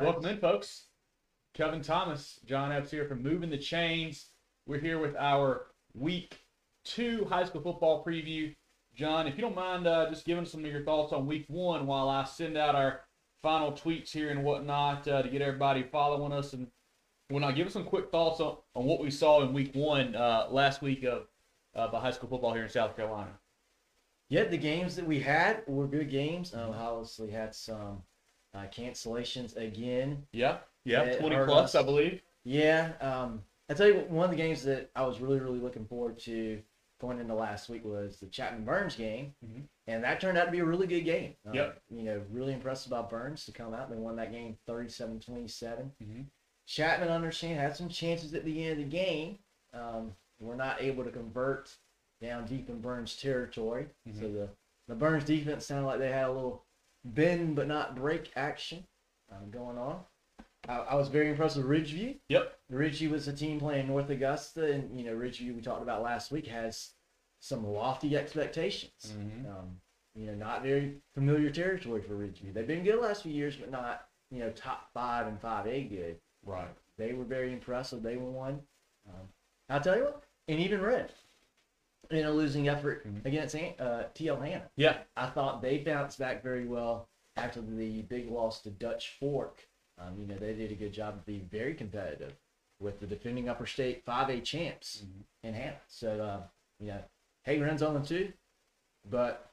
Welcome in, folks. Kevin Thomas, John Epps here from Moving the Chains. We're here with our week two high school football preview. John, if you don't mind uh, just giving some of your thoughts on week one while I send out our final tweets here and whatnot uh, to get everybody following us and whatnot. Give us some quick thoughts on, on what we saw in week one uh, last week of uh, the high school football here in South Carolina. Yeah, the games that we had were good games. Um, obviously had some uh, cancellations again. Yeah, yeah, 20 plus, us. I believe. Yeah, um, I tell you, what, one of the games that I was really, really looking forward to going into last week was the Chapman Burns game, Mhm. and that turned out to be a really good game. Um, Yep. You know, really impressed about Burns to come out. They won that game 37-27. Mhm. Chapman, understand, had some chances at the end of the game. Um, we're not able to convert down deep in Burns territory. So Mhm. the, the Burns defense sounded like they had a little bend but not break action um, going on. I, I was very impressed with Ridgeview. Yep. Ridgeview was a team playing North Augusta, and you know Ridgeview we talked about last week has some lofty expectations. Mhm. Um, you know, not very familiar territory for Ridgeview. They've been good the last few years, but not you know top five and five A good. Right. They were very impressive. They won. Um, I'll tell you what, and even Red in a losing effort Mhm. against uh, TL Hanna. Yeah. I thought they bounced back very well after the big loss to Dutch Fork. Um, you know, they did a good job of being very competitive with the defending Upper State 5A champs Mhm. in Hanna. So, uh, you know, hey, runs on them too, but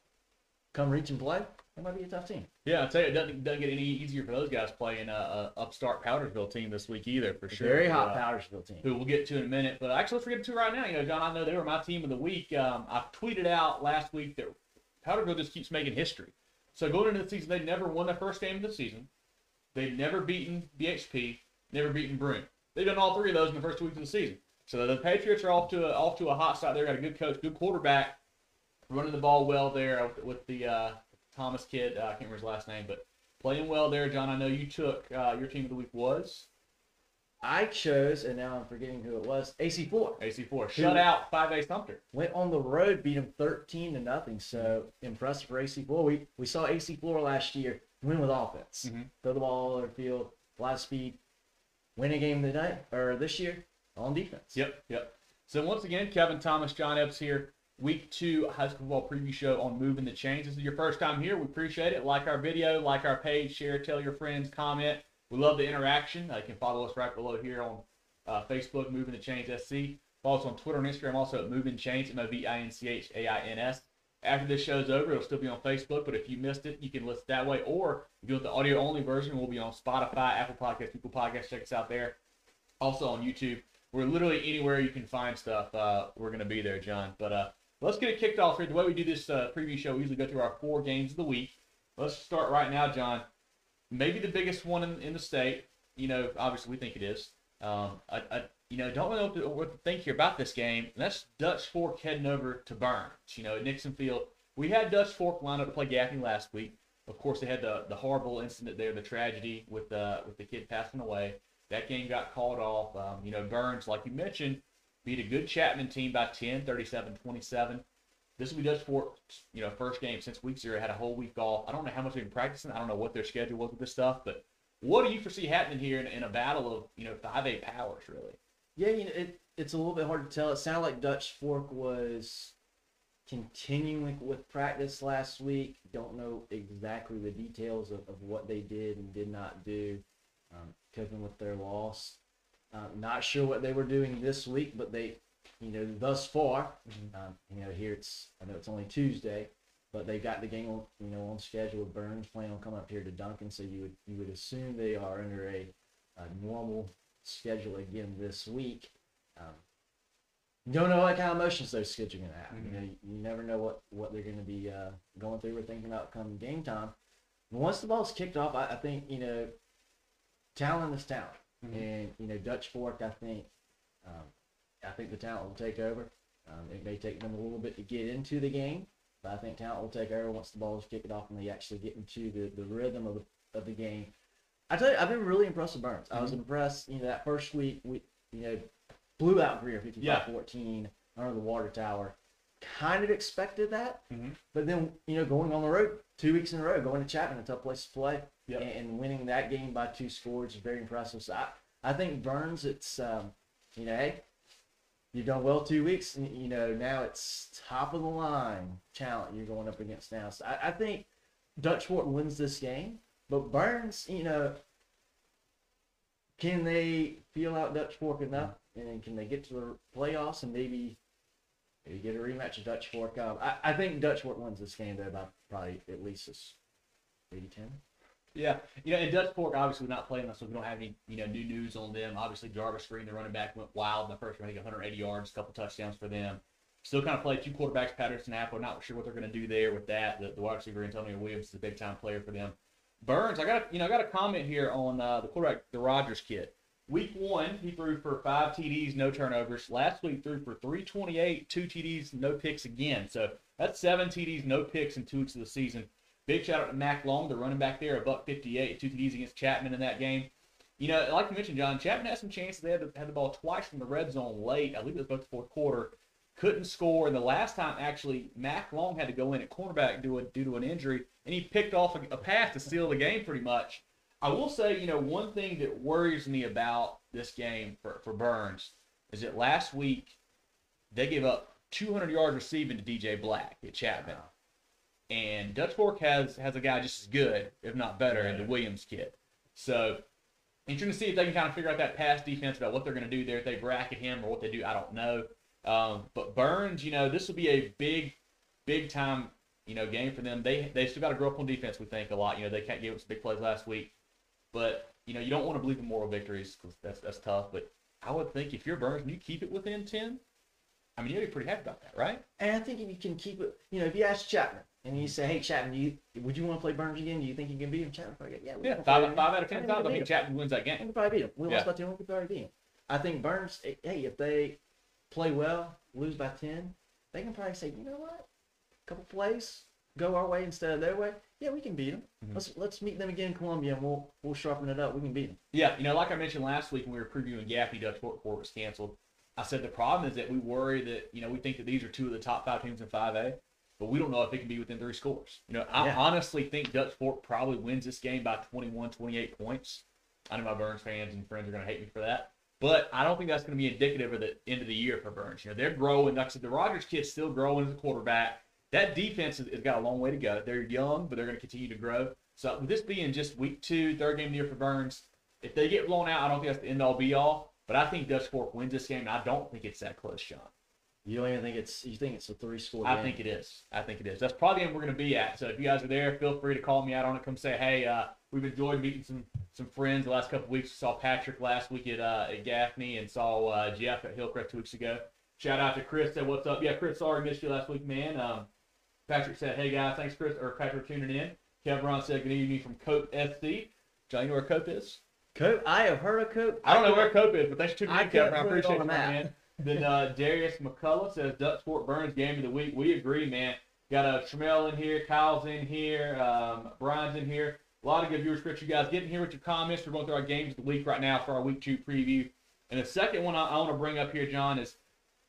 come reach and play, that might be a tough team. Yeah, I'll tell you, it doesn't, doesn't get any easier for those guys playing a, a upstart Powdersville team this week either, for sure. Very hot Uh, Powdersville team. who we'll get to in a minute. But actually, let's get to right now. You know, John, I know they were my team of the week. Um, I tweeted out last week that Powdersville just keeps making history. So going into the season, they never won their first game of the season. They've never beaten BHP, never beaten Broome. They've done all three of those in the first two weeks of the season. So the Patriots are off to a, off to a hot start. They've got a good coach, good quarterback, running the ball well there with, with the uh, Thomas kid. Uh, I can't remember his last name, but playing well there. John, I know you took uh, your team of the week was I chose, and now I'm forgetting who it was, AC Flora. AC4. Shut out 5A Sumter. went on the road, beat them 13 to nothing. So impressive for AC Flora. We we saw AC Flora last year win with offense, mm-hmm. throw the ball all over the field, a lot of speed, win a game today or this year on defense. Yep, yep. So once again, Kevin Thomas, John Epps here. Week two high school football preview show on moving the chains. This is your first time here. We appreciate it. Like our video, like our page, share, tell your friends, comment. We love the interaction. Uh, you can follow us right below here on uh, Facebook, Moving the Chains SC. Follow us on Twitter and Instagram also at Moving Chains, M O V I N C H A I N S. After this show's over, it'll still be on Facebook, but if you missed it, you can listen that way. Or if you want the audio only version, we'll be on Spotify, Apple Podcasts, Google Podcasts. Check us out there. Also on YouTube. We're literally anywhere you can find stuff. Uh, we're going to be there, John. But uh, let's get it kicked off here. The way we do this uh, preview show, we usually go through our four games of the week. Let's start right now, John. Maybe the biggest one in, in the state. You know, obviously we think it is. Um, I, I, you know, don't really know what to, what to think here about this game. And that's Dutch Fork heading over to Burns. You know, at Nixon Field. We had Dutch Fork lined up to play Gaffney last week. Of course, they had the, the horrible incident there, the tragedy with uh, with the kid passing away. That game got called off. Um, you know, Burns, like you mentioned, beat a good Chapman team by 10, 37-27. This will be Dutch Fork's, you know, first game since week zero. Had a whole week off. I don't know how much they've been practicing. I don't know what their schedule was with this stuff. But what do you foresee happening here in, in a battle of, you know, 5A powers, really? Yeah, you know, it, it's a little bit hard to tell. It sounded like Dutch Fork was continuing with practice last week. Don't know exactly the details of, of what they did and did not do, um, coping with their loss. Uh, not sure what they were doing this week, but they, you know, thus far, um, you know, here it's I know it's only Tuesday, but they've got the game on, you know, on schedule. with Burns planning on coming up here to Duncan, so you would you would assume they are under a, a normal schedule again this week. Um, you don't know what kind of emotions those kids are going to have. You know, you, you never know what, what they're going to be uh, going through or thinking about come game time. But once the ball's kicked off, I, I think, you know, talent is talent. Mhm. And, you know, Dutch Fork, I think, um, I think the talent will take over. Um, it may take them a little bit to get into the game, but I think talent will take over once the ball is kicked off and they actually get into the, the rhythm of the, of the game. I tell you, I've been really impressed with Burns. I was Mhm. impressed, you know, that first week, we, you know, blew out Greer 55 Yeah. 14 under the water tower. kind of expected that. Mhm. But then, you know, going on the road two weeks in a row, going to Chapman, a tough place to play, Yep. and, winning that game by two scores is very impressive. So I, I think Burns, it's, um, you know, hey, you've done well two weeks, and, you know, now it's top of the line talent you're going up against now. So I, I think Dutch Fork wins this game, but Burns, you know, can they feel out Dutch Fork enough, and can they get to the playoffs and maybe maybe get a rematch of Dutch Fork? Um, I, I think Dutch Fork wins this game though by probably at least this 80-10. Yeah, you know, and Dutch Fork obviously not playing us, so we don't have any you know new news on them. Obviously, Jarvis Green, the running back, went wild in the first round. He got 180 yards, a couple touchdowns for them. Still kind of play two quarterbacks, Patterson Apple. Not sure what they're going to do there with that. The, the wide receiver Antonio Williams is a big time player for them. Burns, I got you know I got a comment here on uh, the quarterback, the Rogers kid. Week one, he threw for five TDs, no turnovers. Last week, threw for 328, two TDs, no picks again. So that's seven TDs, no picks in two weeks of the season. Big shout out to Mac Long, the running back there, a buck 58, two TDs against Chapman in that game. You know, like you mentioned, John, Chapman had some chances. They had the, had the ball twice from the red zone late. I believe it was both the fourth quarter. Couldn't score. And the last time, actually, Mac Long had to go in at cornerback due, due to an injury, and he picked off a, a pass to seal the game pretty much. I will say, you know, one thing that worries me about this game for, for Burns is that last week they gave up 200 yards receiving to DJ Black at Chapman. And Dutch Fork has has a guy just as good, if not better, in the Williams kid. So interesting to see if they can kind of figure out that pass defense about what they're going to do there if they bracket him or what they do. I don't know. Um, but Burns, you know, this will be a big, big time, you know, game for them. They they still got to grow up on defense. We think a lot. You know, they can't give up some big plays last week, but you know, you don't want to believe in moral victories because that's that's tough. But I would think if you're Burns and you keep it within ten, I mean, you'd be pretty happy about that, right? And I think if you can keep it, you know, if you ask Chapman and you say, "Hey, Chapman, do you would you want to play Burns again? Do you think you can beat him?" Chapman probably, "Yeah, Yeah, five, five out of ten times. I think. Chapman wins that game. we probably beat him. We Yeah. lost by ten. We could probably beat him. I think Burns. eh, Hey, if they play well, lose by ten, they can probably say, "You know what? A couple plays go our way instead of their way. Yeah, we can beat them. Mhm. Let's let's meet them again in Columbia, and we'll we'll sharpen it up. We can beat them." Yeah, you know, like I mentioned last week when we were previewing Gaffney Dutch before it was canceled, I said the problem is that we worry that, you know, we think that these are two of the top five teams in 5A, but we don't know if it can be within three scores. You know, I Yeah. honestly think Dutch Fork probably wins this game by 21, 28 points. I know my Burns fans and friends are going to hate me for that. But I don't think that's going to be indicative of the end of the year for Burns. You know, they're growing. Like I said, the Rogers kid's still growing as a quarterback. That defense has, has got a long way to go. They're young, but they're going to continue to grow. So with this being just week two, third game of the year for Burns, if they get blown out, I don't think that's the end all be all. But I think Dutch Fork wins this game, and I don't think it's that close, Sean. You don't even think it's you think it's a three score. I think it is. I think it is. That's probably the end we're going to be at. So if you guys are there, feel free to call me out on it. Come say, hey, uh, we've enjoyed meeting some some friends the last couple of weeks. We saw Patrick last week at, uh, at Gaffney and saw uh, Jeff at Hillcrest two weeks ago. Shout out to Chris. Said, what's up? Yeah, Chris, sorry missed you last week, man. Um, Patrick said, hey, guys, thanks, Chris, or Patrick, for tuning in. Kevin Ron said, good evening from Cope SC. John, you know where Cope is? Cope. I have heard of Cope. I don't know where Cope is, but thanks tuning I in, Kevin. I it appreciate on you, the my map. man. Then uh, Darius McCullough says Dutch Fork Burns game of the week. We agree, man. Got uh, Tramel in here, Kyle's in here, um, Brian's in here. A lot of good viewers. Appreciate you guys getting here with your comments. We're going through our games of the week right now for our week two preview. And the second one I, I want to bring up here, John, is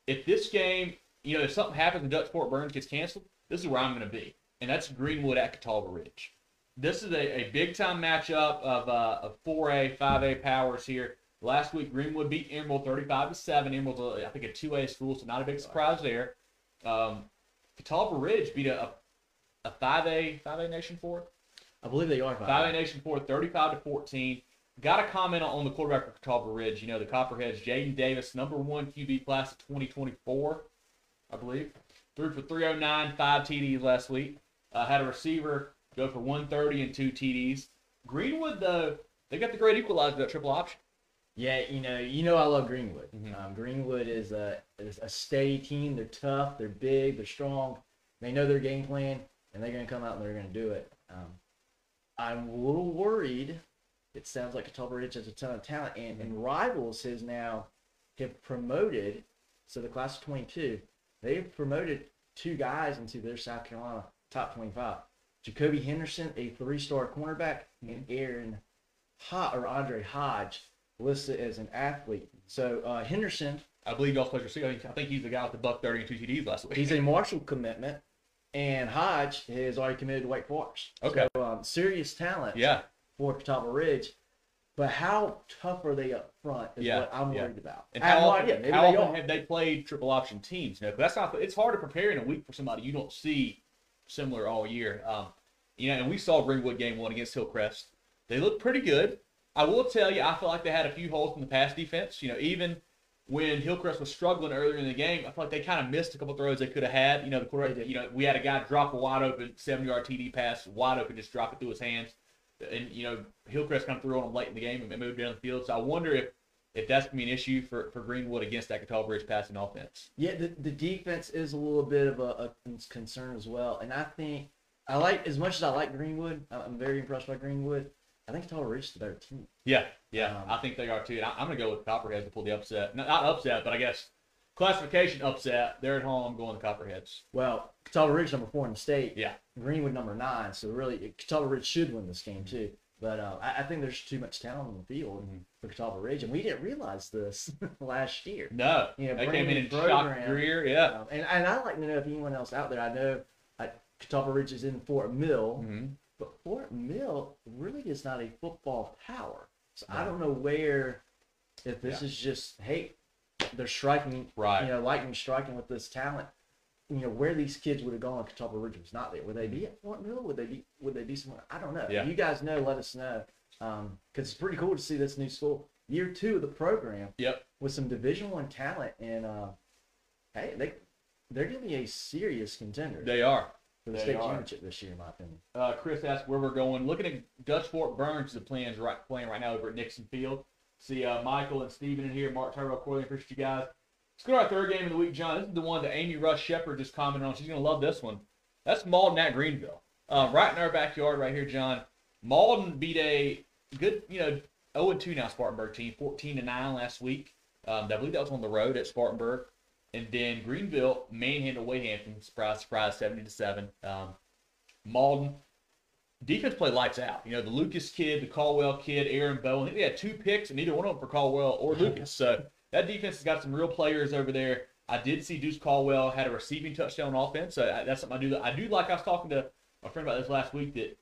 if this game, you know, if something happens and Dutch Fork Burns gets canceled, this is where I'm going to be, and that's Greenwood at Catawba Ridge. This is a, a big time matchup of uh, of 4A, 5A powers here. Last week, Greenwood beat Emerald 35 to 7. Emerald's, a, I think, a 2A school, so not a big surprise there. Um, Catawba Ridge beat a, a 5A, 5A Nation 4? I believe they are. 5A Nation 4, 35 to 14. Got a comment on the quarterback for Catawba Ridge. You know, the Copperheads, Jaden Davis, number one QB class of 2024, I believe. Threw for 309, five TDs last week. Uh, had a receiver go for 130 and two TDs. Greenwood, though, they got the great equalizer, that triple option. Yeah, you know, you know, I love Greenwood. Mhm. Um, Greenwood is a is a steady team. They're tough. They're big. They're strong. They know their game plan, and they're going to come out and they're going to do it. Um, I'm a little worried. It sounds like Catawba Ridge has a ton of talent, and, and rivals has now have promoted. So the class of 22, they've promoted two guys into their South Carolina top 25. Jacoby Henderson, a three-star cornerback, and Aaron Ho- or Andre Hodge listed as an athlete. So uh, Henderson, I believe also plays receiver. I think, I think he's the guy with the buck thirty and two TDs last week. He's a Marshall commitment, and Hodge has already committed to Wake Forest. Okay. So, um, serious talent yeah, for Catawba Ridge. But how tough are they up front is Yeah, what I'm yeah. worried about. and I have how no how they often have they played triple option teams? You know, 'cause that's not. It's hard to prepare in a week for somebody you don't see similar all year. Um, you know, and we saw Greenwood game one against Hillcrest. They looked pretty good. I will tell you, I feel like they had a few holes in the pass defense. You know, even when Hillcrest was struggling earlier in the game, I feel like they kind of missed a couple throws they could have had. You know, the quarterback, you know, we had a guy drop a wide open seven yard TD pass, wide open, just drop it through his hands. And you know, Hillcrest kind of threw on him late in the game and moved down the field. So I wonder if if that's gonna be an issue for, for Greenwood against that Catawba Ridge passing offense. Yeah, the, the defense is a little bit of a, a concern as well. And I think I like as much as I like Greenwood. I'm very impressed by Greenwood. I think Catawba Ridge is the better team. Yeah, yeah, Um, I think they are too. And I, I'm gonna go with Copperheads to pull the upset. Not, not upset, but I guess classification upset. They're at home. I'm going to Copperheads. Well, Catawba Ridge number four in the state. Yeah. Greenwood number nine. So really, Catawba Ridge should win this game too. But uh, I, I think there's too much talent on the field Mhm. for Catawba Ridge, and we didn't realize this last year. No, Yeah, they came in and program. shocked Greer. Yeah. Um, and, and I'd like to know if anyone else out there. I know Catawba Ridge is in Fort Mill, hmm but Fort Mill really is not a football power. So I don't know where, if this is just hey, they're striking, Right. you know, lightning striking with this talent. You know where these kids would have gone if Catawba Ridge was not there. Would they be at Fort Mill? Would they be? Would they be somewhere? I don't know. Yeah. If you guys know, let us know. Because it's pretty cool to see this new school, year two of the program, Yep. with some Division One talent, and uh, hey, they they're gonna be a serious contender They are. For the they state are. championship this year, in my opinion. Uh, Chris asked where we're going. Looking at Dutch Fork Burns, the plans right playing right now over at Nixon Field. See uh, Michael and Steven in here. Mark Tyrell, Corley, appreciate you guys. Let's go to our third game of the week, John. This is the one that Amy Rush Shepard just commented on. She's gonna love this one. That's Mauldin at Greenville. Uh, right in our backyard, right here, John. Mauldin beat a good, you know, 0 2 now Spartanburg team, 14 to 9 last week. Um, I believe that was on the road at Spartanburg. And then Greenville manhandled Wade Hampton, surprise, surprise, 70 to 7. Um, Mauldin defense played lights out. You know, the Lucas kid, the Caldwell kid, Aaron Bow. I think they had two picks, and neither one of them for Caldwell or Lucas. So that defense has got some real players over there. I did see Deuce Caldwell had a receiving touchdown on offense, so I- that's something I do. I do like. I was talking to a friend about this last week that,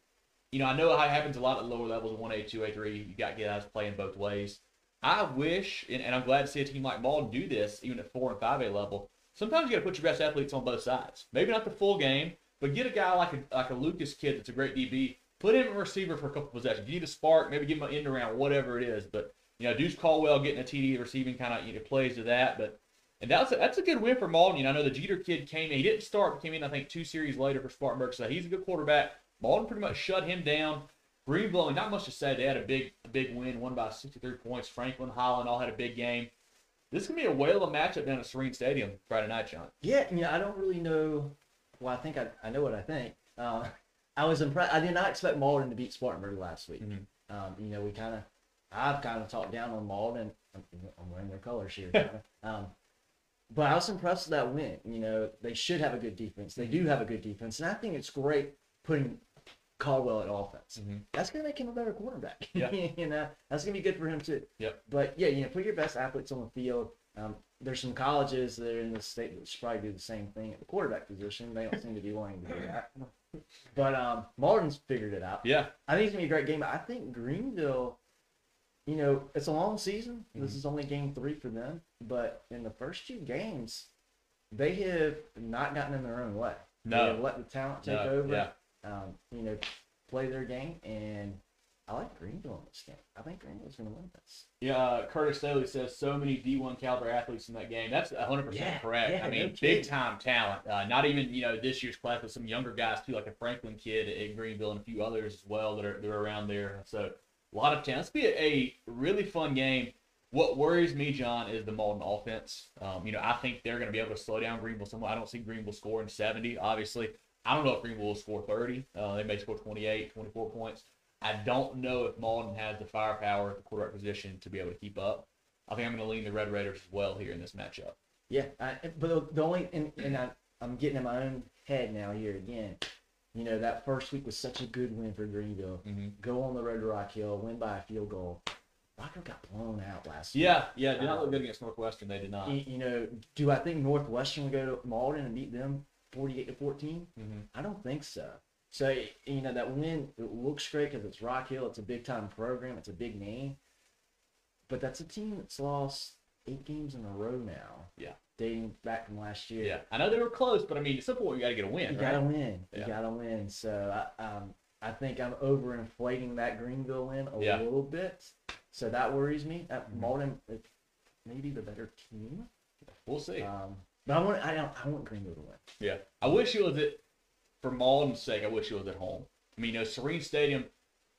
you know, I know how it happens a lot at lower levels of one A, two A, three. You got guys playing both ways. I wish, and, and I'm glad to see a team like Mauldin do this, even at four and five A level. Sometimes you got to put your best athletes on both sides. Maybe not the full game, but get a guy like a like a Lucas kid that's a great DB. Put him a receiver for a couple possessions. You need a spark, maybe give him an end around, whatever it is. But you know, Deuce Caldwell getting a TD receiving kind of you know, plays to that. But and that's a, that's a good win for Mauldin. You know, I know the Jeter kid came in. He didn't start, but came in I think two series later for Spartanburg. So he's a good quarterback. Mauldin pretty much shut him down. Greenville, not much to say. They had a big a big win, won by 63 points. Franklin, Holland all had a big game. This is gonna be a whale of a matchup down at Sirrine Stadium Friday night, John. Yeah, you know, I don't really know. Well, I think I, I know what I think. Uh, I was impressed. I did not expect Mauldin to beat Spartanburg last week. Mhm. Um, you know, we kind of, I've kind of talked down on Mauldin. I'm, I'm wearing their colors here. um, but I was impressed with that win. You know, they should have a good defense. They do have a good defense, and I think it's great putting Caldwell at offense. Mhm. That's gonna make him a better quarterback. Yeah. you know, that's gonna be good for him too. Yep. But yeah, you know, put your best athletes on the field. Um, there's some colleges that are in the state that should probably do the same thing at the quarterback position. They don't seem to be wanting to do that. But um, Mauldin's figured it out. Yeah, I think it's gonna be a great game. I think Greenville, you know, it's a long season. This Mhm. is only game three for them. But in the first two games, they have not gotten in their own way. They No. have let the talent take No, over. yeah. Um, you know, play their game, and I like Greenville in this game. I think Greenville's gonna win this. Yeah, uh, Curtis Staley says so many D1 caliber athletes in that game. That's 100% Yeah, correct. yeah, I mean, no big time talent. Uh, not even, you know, this year's class, but some younger guys too, like a Franklin kid at Greenville and a few others as well that are, that are around there. So a lot of talent. It's be a, a really fun game. What worries me, John, is the Mauldin offense. Um, you know, I think they're going to be able to slow down Greenville somewhat. I don't see Greenville scoring 70, obviously. I don't know if Greenville will score 30. Uh, they may score 28, 24 points. I don't know if Mauldin has the firepower at the quarterback position to be able to keep up. I think I'm going to lean the Red Raiders as well here in this matchup. Yeah, I, but the only and, and I, I'm getting in my own head now here again. You know, that first week was such a good win for Greenville. Mm-hmm. Go on the road to Rock Hill, win by a field goal. Rock Hill got blown out last year. Yeah, yeah, did not look good against Northwestern. They did not. You, you know, do I think Northwestern will go to Mauldin and beat them 48 to 14? Mhm. I don't think so. So you know that win it looks great because it's Rock Hill. It's a big time program. It's a big name. But that's a team that's lost eight games in a row now. Yeah. Dating back from last year. Yeah, I know they were close, but I mean, at some point you got to get a win, You right? gotta win. You gotta win. So I, um, I think I'm overinflating that Greenville win a Yeah. little bit. So that worries me. That. Mauldin is maybe the better team. We'll see. Um, but I want I don't I want Greenville to win. Yeah, I wish it was at for Mauldin's sake. I wish it was at home. I mean, you know, Sirrine Stadium.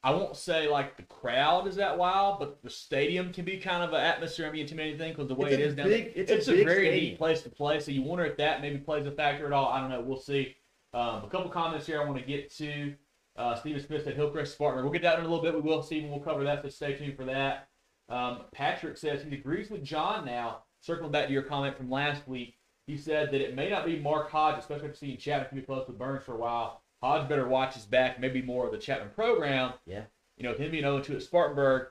I won't say like the crowd is that wild, but the stadium can be kind of an atmosphere. I mean, intimidating thing because the way It's it is down big- there. it's a a, very stadium. neat place to play. So you wonder if that maybe plays a factor at all. I don't know. We'll see. Um, a couple comments here I want to get to. Uh, Steven Smith said Hillcrest Spartanburg. We'll get that in a little bit. We will, Steven. We'll cover that. So stay tuned for that. Um, Patrick says he agrees with John now. Circling back to your comment from last week, he said that it may not be Mark Hodge, especially after seeing Chapman can be close with Burns for a while. Hodge better watch his back, maybe more of the Chapman program. Yeah. You know, him being 0 2 at Spartanburg,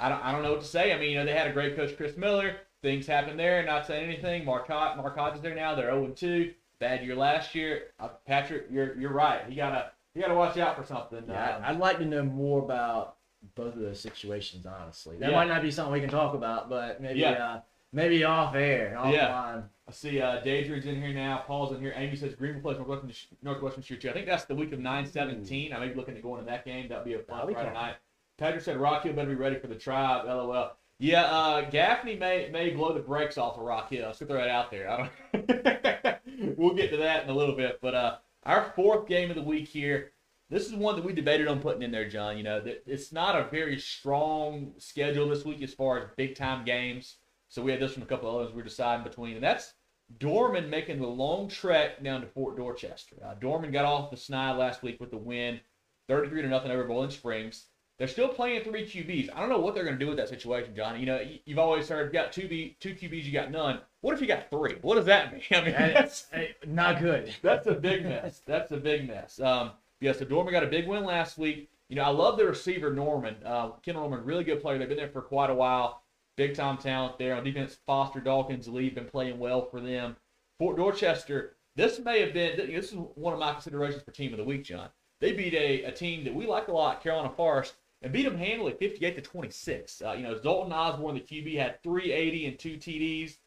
I don't, I don't know what to say. I mean, you know, they had a great coach, Chris Miller. Things happened there, not saying anything. Mark, Hodge, Mark Hodge is there now. They're 0 2. Bad year last year. Uh, Patrick, you're you're right. You gotta you gotta watch out for something. Yeah, Um, I'd like to know more about both of those situations. Honestly, that Yeah. might not be something we can talk about, but maybe Yeah. uh, maybe off air, Yeah. offline. I see uh, Daedrine's in here now. Paul's in here. Amy says Greenville plays Northwestern, Northwestern Shoot 2. I think that's the week of 9 17. I may be looking at going to that game. That would be a fun Friday fun. night. Patrick said Rock Hill better be ready for the tribe. LOL. Yeah, uh, Gaffney may may blow the brakes off of Rock Hill. Let's throw that out there. I don't... we'll get to that in a little bit. But uh, our fourth game of the week here. This is one that we debated on putting in there, John. You know, it's not a very strong schedule this week as far as big time games. So we had this from a couple of others we were deciding between, and that's Dorman making the long trek down to Fort Dorchester. Uh, Dorman got off the snide last week with the win, 33 to nothing over Boiling Springs. They're still playing three QBs. I don't know what they're going to do with that situation, Johnny. You know, you've always heard you got two B, two QBs, you got none. What if you got three? What does that mean? I mean, that's not good. that's a big mess. That's a big mess. Um, yeah, so Dorman got a big win last week. You know, I love the receiver Norman. Uh, Ken Norman, really good player. They've been there for quite a while. Big time talent there on defense. Foster Dawkins, Lee, been playing well for them. Fort Dorchester. This may have been. This is one of my considerations for team of the week, John. They beat a, a team that we like a lot, Carolina Forest, and beat them handily, 58 to 26. Uh, you know, Zoltan Osborne, the QB, had 380 and two TDs.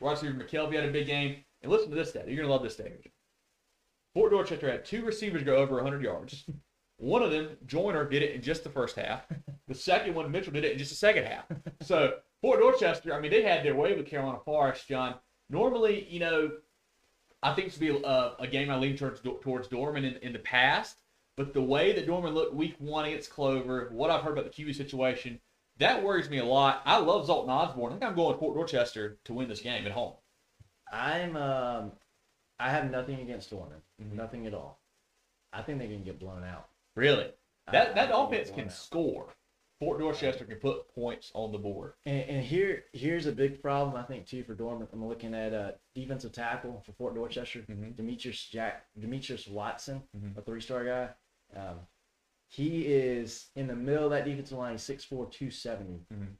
Wide receiver McKelvey had a big game. And listen to this stat. You're gonna love this stat. Fort Dorchester had two receivers go over 100 yards. One of them, Joyner, did it in just the first half. The second one, Mitchell, did it in just the second half. So Fort Dorchester, I mean, they had their way with Carolina Forest, John. Normally, you know, I think would be a, a game I lean towards towards Dorman in, in the past. But the way that Dorman looked week one against Clover, what I've heard about the QB situation, that worries me a lot. I love Zoltan Osborne. I think I'm going with Fort Dorchester to win this game at home. I'm um, I have nothing against Dorman, Mhm. nothing at all. I think they can get blown out. Really? That I that they'll offense can out. score. Fort Dorchester can put points on the board. And, and here, here's a big problem I think too for Dorman. I'm looking at uh, defensive tackle for Fort Dorchester, Mhm. Demetrius Jack, Demetrius Watson, Mhm. a three-star guy. Um, he is in the middle of that defensive line. He's 6'4", 270. Mhm.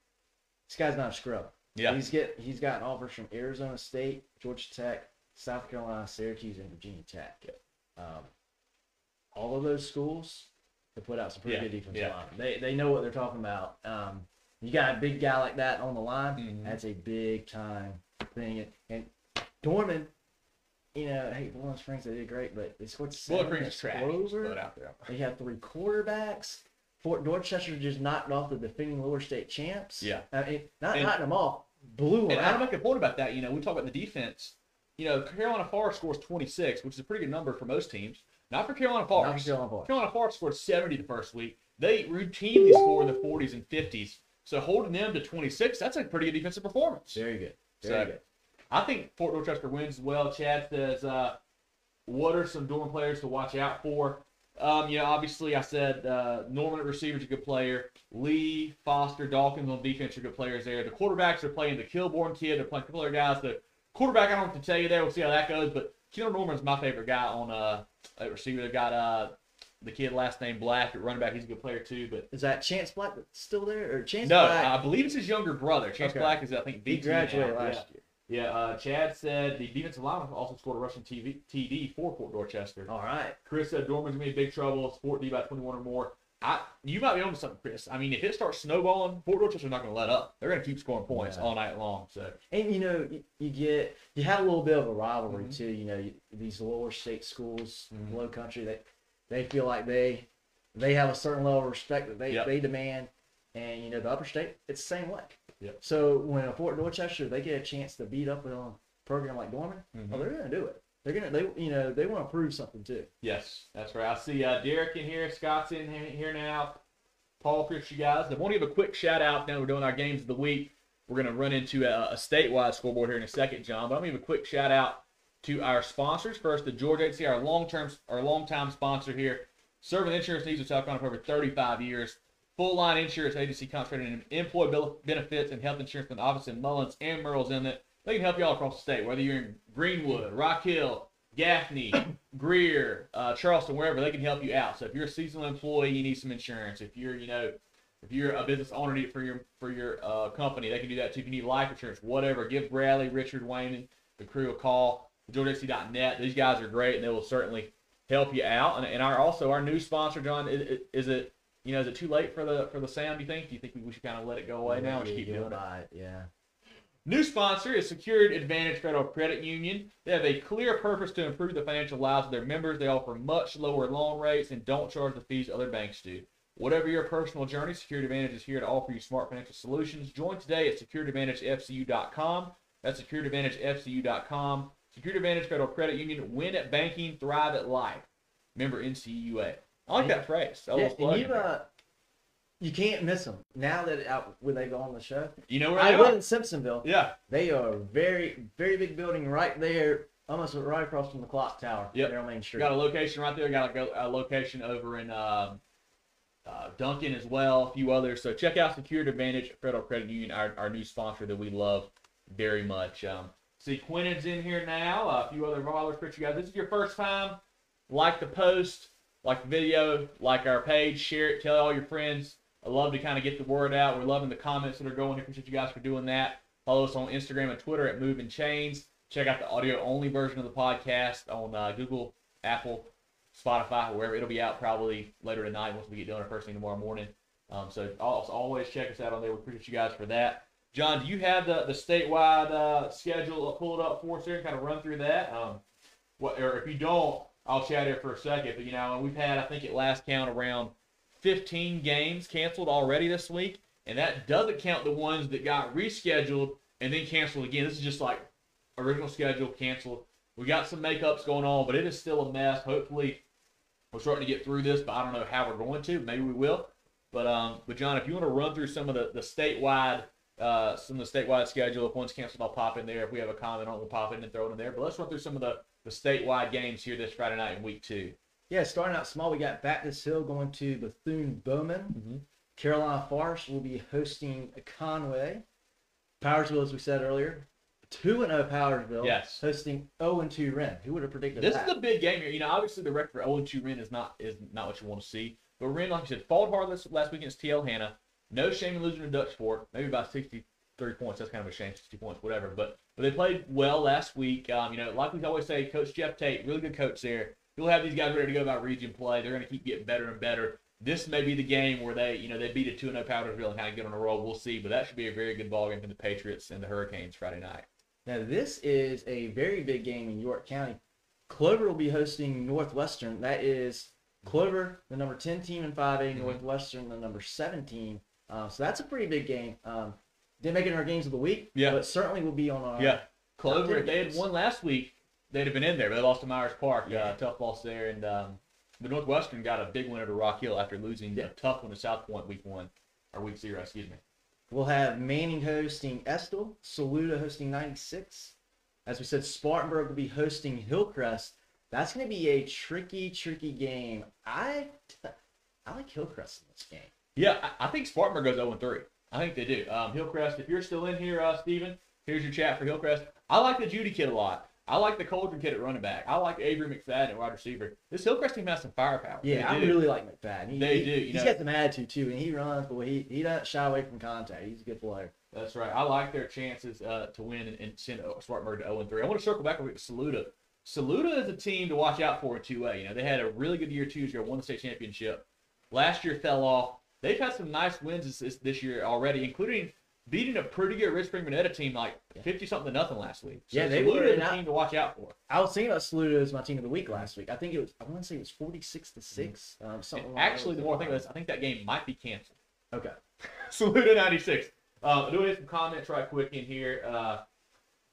This guy's not a scrub. Yeah. He's get he's gotten offers from Arizona State, Georgia Tech, South Carolina, Syracuse, and Virginia Tech. Um, all of those schools have put out some pretty Yeah, good defensive yeah. line. They they know what they're talking about. Um, you got a big guy like that on the line. Mhm. That's a big time thing. And, and Dorman, you know, hey, Boiling Springs they did great, but they scored seven Springs against is trash. Clover. Put it out there. They have three quarterbacks. Fort Dorchester just knocked off the defending lower state champs. Yeah. I mean, not And- knocking them off, blew them And out. make a point about that. You know, we talk about the defense. You know, Carolina Forest scores 26, which is a pretty good number for most teams. Not for Carolina Not for Carolina Forest. Carolina scored 70 the first week. They routinely score in the 40s and 50s. So holding them to 26, that's a pretty good defensive performance. Very good. Very So- good. I think Fort Dorchester wins well. Chad says, uh, what are some Dorman players to watch out for? Um, you know, obviously I said uh, Norman at receiver's a good player. Lee, Foster, Dawkins on defense are good players there. The quarterbacks are playing the Kilborn kid. They're playing a couple other guys. The quarterback, I don't have to tell you there. We'll see how that goes. But Kendall Norman's my favorite guy on uh, at receiver. They've got uh, the kid last name Black at running back. He's a good player too. But Is that Chance Black still there, or Chance no, Black? I believe it's his younger brother. Chance Okay. Black is I think he graduated last Yeah, yeah. Uh, Chad said the defensive lineman also scored a rushing TV, TD for Fort Dorchester. All right. Chris said Dorman's gonna be in big trouble. Sport D by 21 or more. I, you might be on to something, Chris. I mean, if it starts snowballing, Fort Dorchester's not going to let up. They're going to keep scoring points Yeah. all night long. So And you know, you, you get you have a little bit of a rivalry Mhm. too. You know, you, these lower state schools, Mhm. low country, they they feel like they they have a certain level of respect that they Yep. they demand, and you know, the upper state it's the same way. Yep. So when a Fort Dorchester they get a chance to beat up on a program like Dorman, Mhm. well, they're gonna do it. They're gonna they you know they want to prove something too. yes, that's right. I see uh, Derek in here, Scott's in here now. Paul, Chris, you guys. I want to give a quick shout out. Now we're doing our games of the week. We're to run into a, a statewide scoreboard here in a second, John. But I'm to give a quick shout out to our sponsors. First, the Georgia HC, our long term, our long time sponsor here, serving insurance needs of South Carolina for over 35 years. Full line insurance agency concentrated in employee benefits and health insurance with office in Mullins and Merle's in it. They can help you all across the state, whether you're in Greenwood, Rock Hill, Gaffney, Greer, uh, Charleston, wherever, they can help you out. So if you're a seasonal employee, you need some insurance. If you're, you know, if you're a business owner need it for your for your uh, company, they can do that too. If you need life insurance, whatever, give Bradley, Richard, Wayne, and the crew a call. GeorgiaC.net. These guys are great, and they will certainly help you out. And, and our also our new sponsor, John, is, is it you know is it too late for the for the sound? Do you think? Do you think we should kind of let it go away now and just keep doing it? it, Yeah. New sponsor is Secured Advantage Federal Credit Union. They have a clear purpose to improve the financial lives of their members. They offer much lower loan rates and don't charge the fees other banks do. Whatever your personal journey, Secured Advantage is here to offer you smart financial solutions. Join today at securedadvantagefcu.com. That's securedadvantagefcu.com. Secured Advantage Federal Credit Union. Win at banking, thrive at life. Member NCUA. I like that phrase. That yeah and you uh, you can't miss them now that out when they go on the show. You know where I they live are? in Simpsonville. Yeah. They are a very, very big building right there, almost right across from the clock tower. Yep. There on Main Street. Got a location right there. Got a, a location over in um, uh, Duncan as well. A few others. So check out Secured Advantage Federal Credit Union, our, our new sponsor that we love very much. Um, see Quinton's in here now. a few other followers. Chris, you guys. This is your first time. Like the post, like the video, like our page, share it, tell all your friends. I love to kind of get the word out. We're loving the comments that are going. here. Appreciate you guys for doing that. Follow us on Instagram and Twitter at Moving Chains. Check out the audio only version of the podcast on uh, Google, Apple, Spotify, wherever it'll be out probably later tonight once we get done or first thing tomorrow morning. Um, so always check us out on there. We appreciate you guys for that. John, do you have the, the statewide uh, schedule pulled up for us here and kind of run through that? Um, what, or if you don't, I'll chat here for a second. But you know, we've had I think at last count around 15 games canceled already this week, and that doesn't count the ones that got rescheduled and then canceled again. This is just like original schedule canceled. We got some makeups going on, but it is still a mess. Hopefully, we're starting to get through this, but I don't know how we're going to. Maybe we will. But um, but John, if you want to run through some of the the statewide uh, some of the statewide schedule, if one's canceled, I'll pop in there. If we have a comment on, we'll pop in and throw it in there. But let's run through some of the the statewide games here this Friday night in week two. Yeah, starting out small, we got Baptist Hill going to Bethune Bowman. Mm-hmm. Carolina Forest will be hosting Conway. Powdersville, as we said earlier, two and zero Powdersville. Yes. Hosting zero and two Wren. Who would have predicted that? This is a big game here. You know, obviously the record for 0 2 Wren is not is not what you want to see. But Wren, like I said, fought hard last, last week against TL Hanna. No shame in losing to Dutch Fork. Maybe by 63 points. That's kind of a shame, 60 points, whatever. But but they played well last week. Um, you know, like we always say, Coach Jeff Tate, really good coach there. He'll have these guys ready to go about region play. They're going to keep getting better and better. This may be the game where they, you know, they beat a 2 0 Powdersville and kind of get on a roll. We'll see. But that should be a very good ball game for the Patriots and the Hurricanes Friday night. Now, this is a very big game in York County. Clover will be hosting Northwestern. That is Clover, the number 10 team in 5A, Mhm. Northwestern, the number 17. Uh, so that's a pretty big game. Um, didn't make it in our games of the week, Yeah. but certainly will be on our. Yeah, Clover. If they had won last week, they'd have been in there. But they lost to Myers Park. Yeah. Uh, tough loss there, and um, the Northwestern got a big win over Rock Hill after losing Yeah. a tough one to South Point week one or week zero. Excuse me. We'll have Manning hosting Estill, Saluda hosting 96. As we said, Spartanburg will be hosting Hillcrest. That's going to be a tricky, tricky game. I, I like Hillcrest in this game. Yeah, I, I think Spartanburg goes 0 3. I think they do. Um, Hillcrest, if you're still in here, uh, Steven, here's your chat for Hillcrest. I like the Judy kid a lot. I like the Coldren kid at running back. I like Avery McFadden at wide receiver. This Hillcrest team has some firepower. Yeah, They I do. really like McFadden. He, They he- do, you He's know. got some attitude too, and he runs, but he he doesn't shy away from contact. He's a good player. That's right. I like their chances uh, to win and, and send Spartanburg to 0 3. I want to circle back to Saluda. Saluda is a team to watch out for in 2A. You know, they had a really good year two years ago, won the state championship. Last year fell off. They've had some nice wins this, this year already, including beating a pretty good Rich Spring team like Yeah. 50 something to nothing last week. So Yeah, they Saluda were a team to watch out for. I was thinking about Saluda as my team of the week last week. I think it was. I want to say it was forty six to six. Um, something. Along actually, the more I think of this, I think that game might be canceled. Okay. Saluda 96. Uh, doing some comments right quick in here. Uh,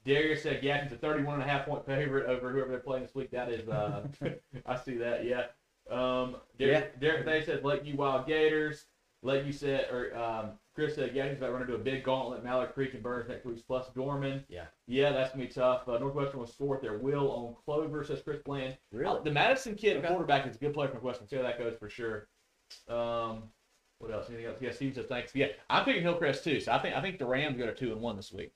Darius said Gadsden's a 31 and a half point favorite over whoever they're playing this week. That is, uh, I see that, yeah. Um, Derek, Derek Thay says Lakeview Wild Gators. Lakeview said, or um, Chris said yeah, he's about to run into a big gauntlet. Mallard Creek and Burns next week plus Dorman. Yeah. Yeah, that's going to be tough. Uh, Northwestern will score with their will on Clover, says Chris Bland. Really? The Madison kid, Okay. quarterback, is a good player for Northwestern. See how that goes for sure. Um, what else? Anything else? Yeah, Steve says thanks. Yeah, I'm picking Hillcrest too. So I think I think the Rams go to two and one this week.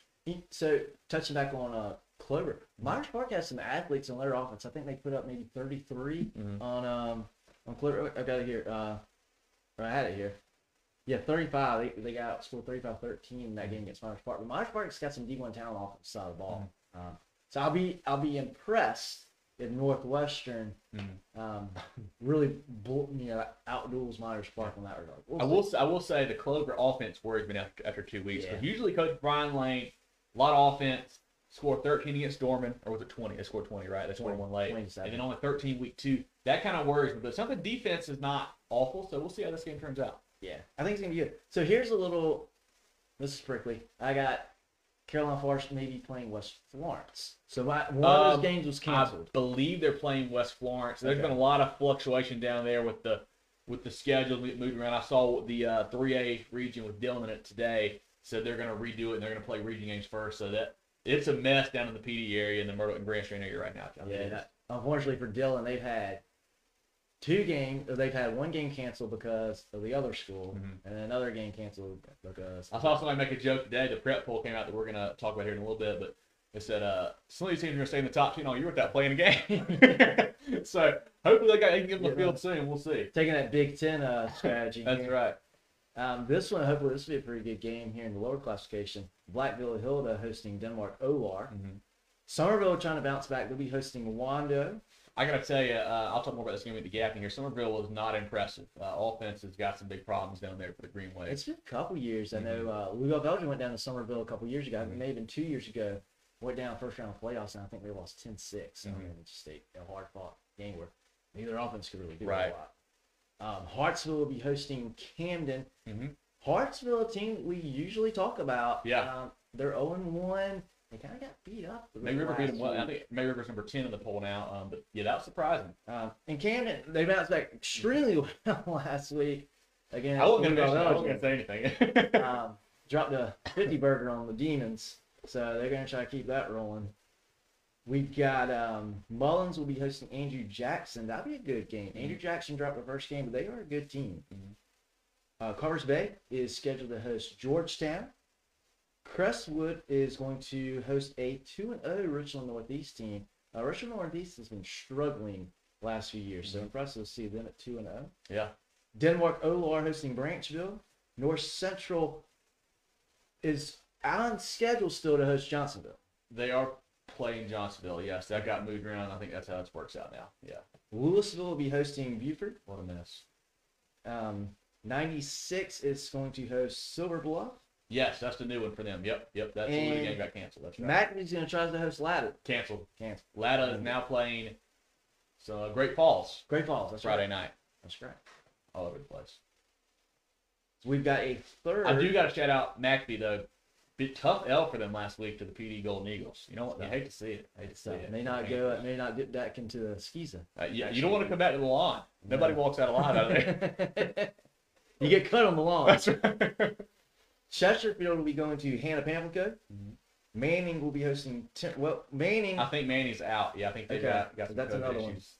So touching back on uh, Clover, Myers Park has some athletes on their offense. I think they put up maybe 33 Mhm. on um on Clover. I got it here. Uh, I had it here. Yeah, 35. They, they got outscored 35-13 that game against Myers Park. But Myers Park's got some D1 talent off the side of the ball. Um, so I'll be I'll be impressed if Northwestern um, really you know outduels Myers Park on that regard. We'll I will s- I will say the Clover offense worries me after, after two weeks. Yeah. usually Coach Brian Lane, a lot of offense, scored 13 against Dorman, or was it 20? They scored 20, right? They scored one late, 27. and then only 13 week two. That kind of worries me. But something defense is not awful, so we'll see how this game turns out. Yeah, I think it's gonna be good. So here's a little. This is prickly. I got Carolina Forest maybe playing West Florence. So my, one of Um, those games was canceled. I believe they're playing West Florence. There's Okay. been a lot of fluctuation down there with the with the schedule moving around. I saw the uh, 3A region with Dillon in it today. Said they're going to redo it and they're going to play region games first. So that it's a mess down in the PD area and the Myrtle and Grand Strand area right now. John. Yeah, that- unfortunately for Dillon, they've had two games. They've had one game canceled because of the other school, Mhm. and another game canceled because I saw somebody make a joke today. The prep poll came out that we're going to talk about here in a little bit, but it said uh, some of these teams are going to stay in the top two. No, you're without playing a game. so hopefully they, got, they can get them Yeah, the field soon. We'll see. taking that Big Ten uh, strategy. That's here. right. Um, this one, hopefully, this will be a pretty good game here in the lower classification. Blackville Hilda hosting Denmark Olar. Mhm. Summerville trying to bounce back. They'll be hosting Wando. I gotta tell you, uh, I'll talk more about this game at the gap in here. Summerville was not impressive. Uh, offense has got some big problems down there for the Green Wave. It's been a couple years. I know uh, Lugoff-Elgin went down to Summerville a couple years ago. Mhm. It may have been two years ago. Went down first round playoffs, and I think they lost 10-6. So, I mean, it's just a, a hard fought game where neither offense could really do Right. a lot. Um, Hartsville will be hosting Camden. Mhm. Hartsville, a team we usually talk about. Yeah. Um, they're 0 1. They kind of got beat up. May River beat them well. I think May River's number ten in the poll now. Um, but yeah, that was surprising. Um, and Camden, they bounced back extremely well last week against I wasn't gonna Louisville mention. I wasn't Belgium. gonna say anything. um, dropped a 50 burger on the Demons, so they're going to try to keep that rolling. We've got um, Mullins will be hosting Andrew Jackson. That'll be a good game. Andrew Jackson dropped the first game, but they are a good team. Mhm. Uh, Carvers Bay is scheduled to host Georgetown. Crestwood is going to host a 2 0 Richland Northeast team. Uh, Richland Northeast has been struggling last few years, so Mhm. impressive to see them at 2 0. yeah. Denmark Olar hosting Branchville. North Central is on schedule still to host Johnsonville. They are playing Johnsonville. Yes, that got moved around. I think that's how it works out now. Yeah. Louisville will be hosting Buford. What a mess. Um, 96 is going to host Silver Bluff. Yes, that's the new one for them. Yep, yep. That's the And game got canceled. That's right. McAfee's going to try to host Latta. Canceled. Cancel. Latta is now playing. So uh, Great Falls Great Falls. That's Friday right. night, That's right. all over the place. So we've got a third. I do got to shout out McAfee though. Bit tough L for them last week to the PD Golden Eagles. You know what? I hate to see it. I hate to see So it. may not go. May not get back into the Skiza. Uh, yeah, you don't want to come back to the lawn. Nobody walks out alive out of there. you get cut on the lawn. That's right. Chesterfield will be going to Hannah Pamplico. Mhm. Manning will be hosting. Tim- well, Manning. I think Manny's out. Yeah, I think they Okay, got got so some that's another one. issues.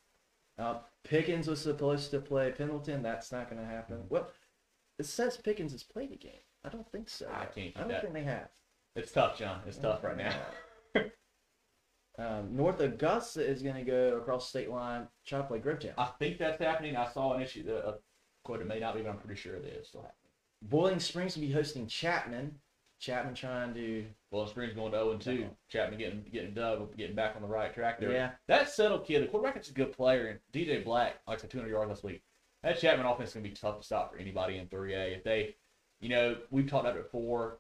Uh, Pickens was supposed to play Pendleton. That's not going to happen. Mm-hmm. Well, it says Pickens has played a game. I don't think so. I can't I don't that. think they have. It's tough, John. It's tough right now. Um, North Augusta is going to go across state line, try to play Grovetown. I think that's happening. I saw an issue. Uh, quote, it may not be, but I'm pretty sure it is still happening. Boiling Springs will be hosting Chapman. Chapman trying to Well, Springs going to 0 and 2. Uh-huh. Chapman getting getting dub, getting back on the right track there. yeah. That settled kid, the quarterback is a good player, and DJ Black, like I said, 200 yards last week. That Chapman offense is going to be tough to stop for anybody in 3A. If they, you know, we've talked about it before.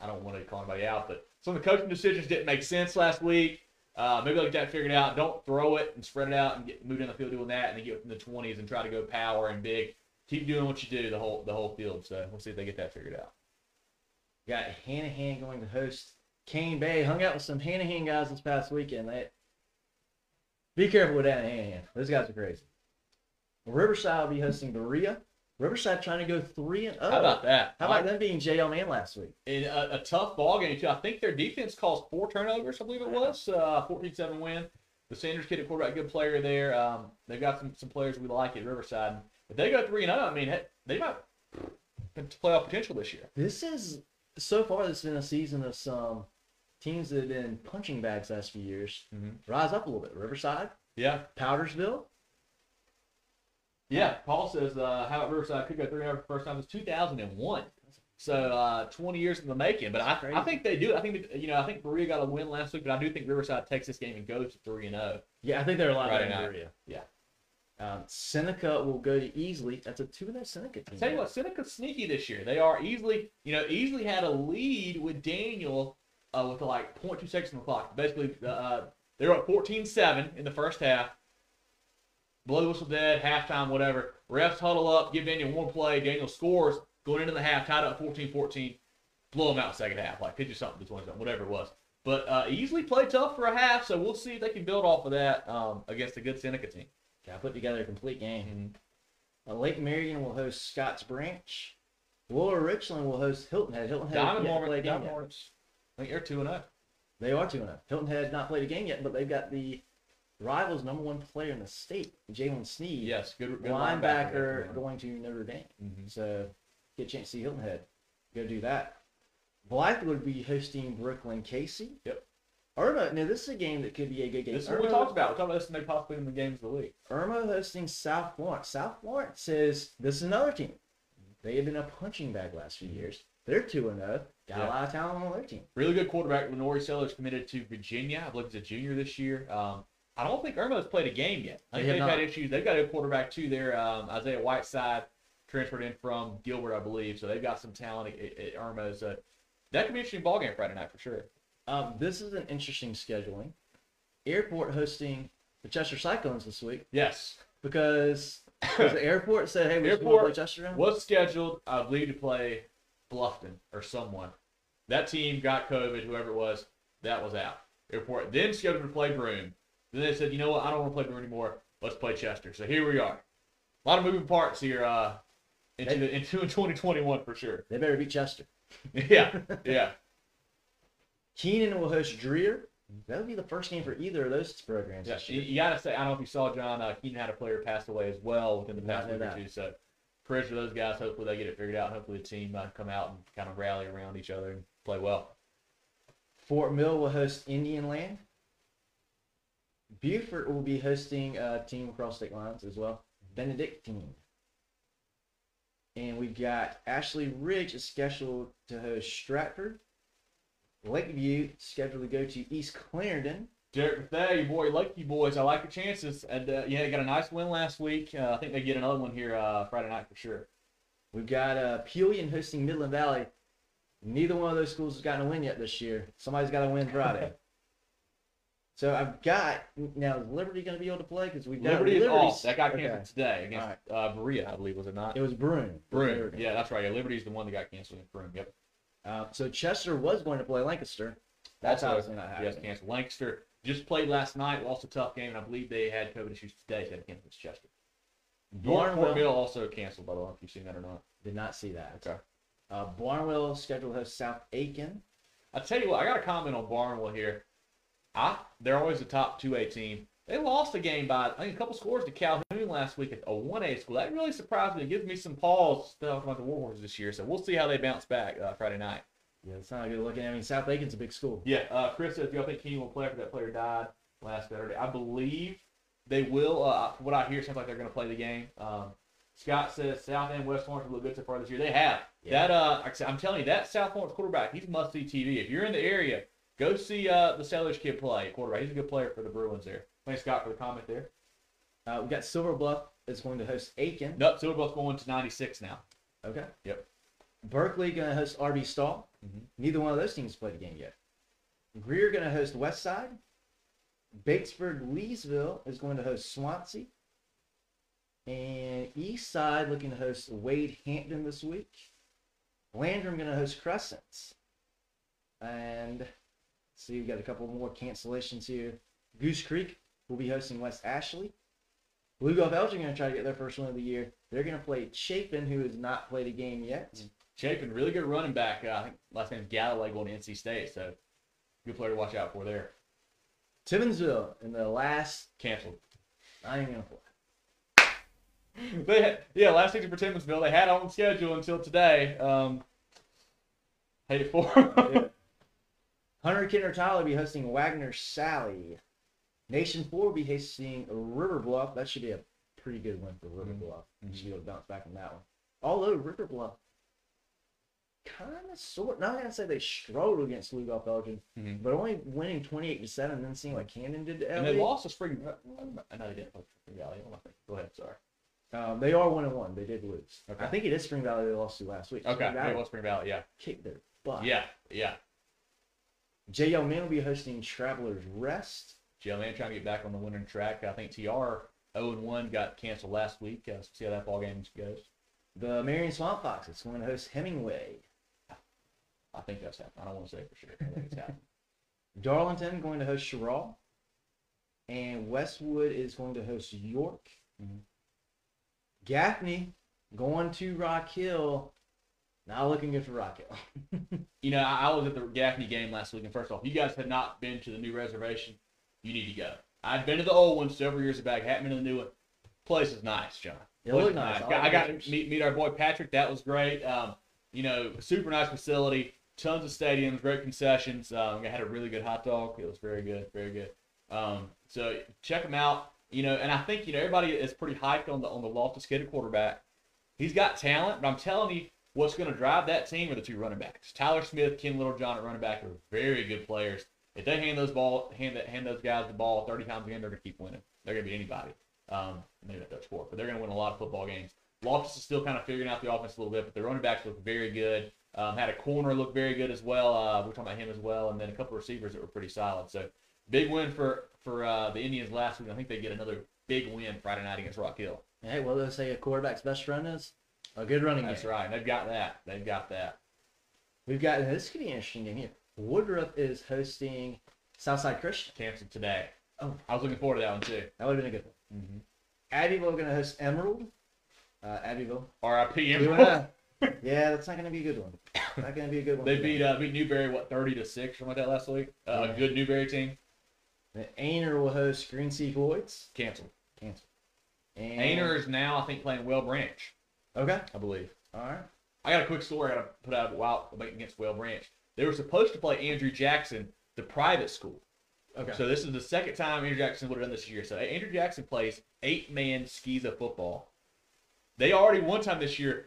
I don't want to call anybody out, but some of the coaching decisions didn't make sense last week. Uh, maybe get that figured out. Don't throw it and spread it out and get moved in the field doing that, and then get within the 20s and try to go power and big. Keep doing what you do the whole the whole field. So we'll see if they get that figured out. Got Hanahan going to host Cane Bay. Hung out with some Hanahan guys this past weekend. They be careful with that Hanahan. Those guys are crazy. Riverside will be hosting Berea. Riverside trying to go three and zero. How about that? How about them being JL Mann last week? in a, a tough ball game too. I think their defense caused four turnovers. I believe it was uh, 14-7 win. The Sanders kid at quarterback, good player there. Um, they've got some, some players we like at Riverside. If they go three and zero, I mean, they might playoff potential this year. This is so far. This has been a season of some teams that have been punching bags last few years. Mhm. Rise up a little bit. Riverside, Yeah, Powdersville. yeah. Paul says uh, how about Riverside could go three and for the first time since 2001. So uh, 20 years in the making. But I, I think they do. I think you know I think Berea got a win last week, but I do think Riverside takes this game and goes to three and oh. zero. Yeah, I think they're a lot Friday better than. Berea. Yeah. Um, Seneca will go to Easley. That's a two and zero Seneca team. Tell you what, Seneca's sneaky this year. They are easily, you know, Easley had a lead with Daniel uh, with like 0.2 seconds on the clock. Basically, uh, they were up 14-7 in the first half. Blow the whistle dead, halftime, whatever. Refs huddle up, give Daniel one play. Daniel scores going into the half, tied up 14-14. Blow them out second half, like 50 something to 20 something, whatever it was. But uh, Easley played tough for a half, so we'll see if they can build off of that um, against a good Seneca team. To put together a complete game. Mm-hmm. Uh, Lake Marion will host Scotts Branch. Lower Richland will host Hilton Head. Hilton Head Diamond yet to Hornets, play a game Diamond yet. I think they're 2 and oh. 0. They are 2 0. Hilton Head not played a game yet, but they've got the rivals' number one player in the state, Jaylen Sneed, Yes, good, good linebacker linebacker. going to Notre Dame. Mhm. So get a chance to see Hilton Head. Go do that. Blythewood be hosting Brookland-Cayce. Yep. Irmo, now this is a game that could be a good game. This is what we talked about. We talked about this in the possibly in the games of the week. Irmo hosting South Florence. South Florence says this is another team. They have been a punching bag last few years. They're 2 0. Got Yeah. a lot of talent on their team. Really good quarterback. LaNorris Sellers committed to Virginia. I believe he's a junior this year. Um, I don't think Irmo has played a game yet. I They think have they've had issues. They've got a quarterback too there. Um, Isaiah Whiteside transferred in from Gilbert, I believe. So they've got some talent at, at Irmo. So that could be an interesting ball game Friday night for sure. Um, this is an interesting scheduling. Airport hosting the Chester Cyclones this week Yes. because, because the airport said, "Hey, we just want to Airport play Chester." now?" was scheduled, I believe, to play Bluffton or someone. That team got COVID, whoever it was, that was out. Airport then scheduled to play Broome. Then they said, you know what, I don't want to play Broome anymore. Let's play Chester. So here we are. A lot of moving parts here uh, into, the, into 2021 for sure. They better beat Chester. Yeah, yeah. Keenan will host Dreher. That would be the first game for either of those programs. yeah. You, you got to say, I don't know if you saw, John, uh, Keenan had a player pass away as well within the past week or two. So prayers for those guys. Hopefully they get it figured out. Hopefully the team uh, come out and kind of rally around each other and play well. Fort Mill will host Indian Land. Beaufort will be hosting a team across state lines as well. Benedictine. And we've got Ashley Ridge is scheduled to host Stratford. Lakeview scheduled to go to East Clarendon. Derek Bethea, your boy, Lakeview boys. I like your chances. And uh, yeah, they got a nice win last week. Uh, I think they get another one here uh, Friday night for sure. We've got uh, Pelion hosting Midland Valley. Neither one of those schools has gotten a win yet this year. Somebody's got to win Friday. so I've got now. Is Liberty going to be able to play? Because we've got Liberty is Liberty's- off. That got okay. canceled today against uh, Berea, I believe, was it not? It was Broome. Broome. Liberty. Yeah, that's right. Yeah, Liberty's the one that got canceled in Broome. Yep. Uh, so Chester was going to play Lancaster. That's Also, obviously not happening. Yes, canceled. Lancaster just played last night, lost a tough game, and I believe they had COVID issues today, so they had to cancel Chester. Barnwell Mill also canceled, by the way, if you've seen that or not. did not see that. Okay. Uh, Barnwell scheduled to host South Aiken. I tell you what, I got a comment on Barnwell here. I they're always a top two A team. They lost a game by I think a couple scores to Calhoun last week at a one A school. That really surprised me. It gives me some pause talking about the Warhorses this year. So we'll see how they bounce back uh, Friday night. Yeah, it's not a good looking. I mean, South Aiken's a big school. Yeah, uh, Chris says, do y'all think Keenan will play after that player died last Saturday? I believe they will. Uh, from what I hear, it sounds like they're going to play the game. Um, Scott says South and West will look good so far this year. They have. Yeah. That uh, I'm telling you, that South Florence quarterback, he's must see TV. If you're in the area, go see uh, the Sellers kid play quarterback. He's a good player for the Bruins there. Thanks, Scott, for the comment there. Uh, we got Silver Bluff is going to host Aiken. Nope, Silverbo's going to 96 now. Okay. Yep. Berkeley going to host RB Stall. Mhm. Neither one of those teams played a game yet. Greer going to host Westside. Batesburg Leesville is going to host Swansea. And East Side looking to host Wade Hampton this week. Landrum going to host Crescents. And let's see, we've got a couple more cancellations here. Goose Creek will be hosting West Ashley. Lugoff-Elgin going to try to get their first win of the year. They're going to play Chapin, who has not played a game yet. Chapin, really good running back. Uh, I think last name's Galloway going to NC State, so good player to watch out for there. Timmonsville in the last. Canceled. I ain't gonna play. They had, yeah, last season for Timmonsville, they had on schedule until today. Um, hate it for 'em. Hunter-Kinard-Tyler will be hosting Wagener-Salley. Nation Ford will be hosting River Bluff. That should be a pretty good win for River Mhm. Bluff. You should be able to bounce back from that one. Although River Bluff kind of sort not gonna say they struggled against Lugoff-Elgin, Mhm. but only winning twenty eight to seven, then seeing like Camden did to And they lost to Spring. I know they didn't play Spring Valley. What am I thinking? Go ahead, sorry. Um, they are one and one. They did lose. Okay. I think it is Spring Valley they lost to last week. Okay, Spring Valley Spring Valley. Yeah, kicked their butt. yeah, yeah. JL Mann will be hosting Travelers Rest. Joe Man trying to get back on the winning track. I think TR 0 and 1 got canceled last week. Uh, see how that ball game goes. The Marion Swamp Fox is going to host Hemingway. I think that's happening. I don't want to say for sure. I think it's happening. Darlington going to host Cheraw. And Westwood is going to host York. Mhm. Gaffney going to Rock Hill. Not looking good for Rock Hill. You know, I, I was at the Gaffney game last week, and first off, you guys had not been to the new reservation. You need to go. I've been to the old one several years back. Hadn't been to the new one. Place is nice, John. It looked is nice. I Got- I got to meet, meet our boy Patrick. That was great. Um, you know, super nice facility. Tons of stadiums, great concessions. Um, I had a really good hot dog. It was very good, very good. Um, so check them out. You know, and I think you know everybody is pretty hyped on the on the Loftus Kid quarterback. He's got talent, but I'm telling you, what's going to drive that team are the two running backs. Tyler Smith, Ken Littlejohn at running back are very good players. If they hand those ball, hand that, hand those guys the ball 30 times a game, they're going to keep winning. They're going to beat anybody. Um, maybe not that score, but they're going to win a lot of football games. Loftus is still kind of figuring out the offense a little bit, but the running backs look very good. Um, had a corner look very good as well. Uh, we're talking about him as well, and then a couple of receivers that were pretty solid. So big win for for uh, the Indians last week. I think they get another big win Friday night against Rock Hill. Hey, what do they say a quarterback's best friend is? A good running That's game. right. They've got that. They've got that. We've got this could be an interesting game here. Woodruff is hosting Southside Christian. Canceled today. Oh. I was looking forward to that one too. That would have been a good one. Mm-hmm. Abbeville going to host Emerald. Uh, Abbeville. R.I.P. Emerald. yeah, that's not going to be a good one. Not going to be a good one. They beat uh, beat Newberry what thirty to six something like that last week. Uh, Yeah. A good Newberry team The Aynor will host Green Sea Floyds. canceled. Cancel. And Aynor is now I think playing Whale Branch, Okay. I believe. All right. I got a quick story I got to put out while against Whale Branch. They were supposed to play Andrew Jackson, the private school. Okay. So this is the second time Andrew Jackson would have done this year. So Andrew Jackson plays eight man SCISA football. They already one time this year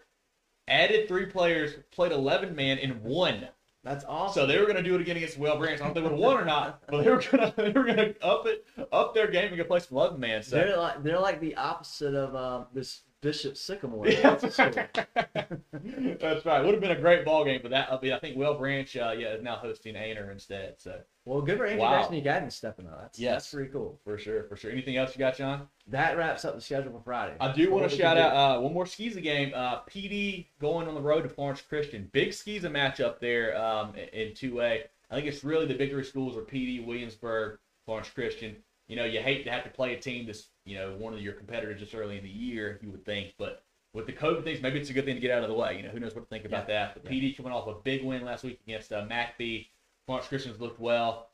added three players, played eleven man and won. that's awesome. So they were going to do it again against Whale Branch. I don't know if they would have won or not, but they were going to they were going to up it up their game and go play some eleven man. So they're like they're like the opposite of um, this Bishop Sycamore. Yeah. That's. That's right. Would have been a great ball game, but that I mean, I think Whale Branch, uh, yeah, is now hosting Aynor instead. So Well, good for Andrew Wow. You stepping up. That's, Yes. that's pretty cool. for sure, for sure. Anything else you got, John? That wraps up the schedule for Friday. I do want to shout out uh, one more SCISA game. Uh, PD going on the road to Florence Christian. Big SCISA matchup there um, in 2A. I think it's really the bigger schools are PD, Williamsburg, Florence Christian. You know, you hate to have to play a team that's, you know, one of your competitors just early in the year, you would think. But with the COVID things, maybe it's a good thing to get out of the way. You know, who knows what to think about that. But Yeah. PD coming off a big win last week against uh, MacB. Florence Christian's looked well.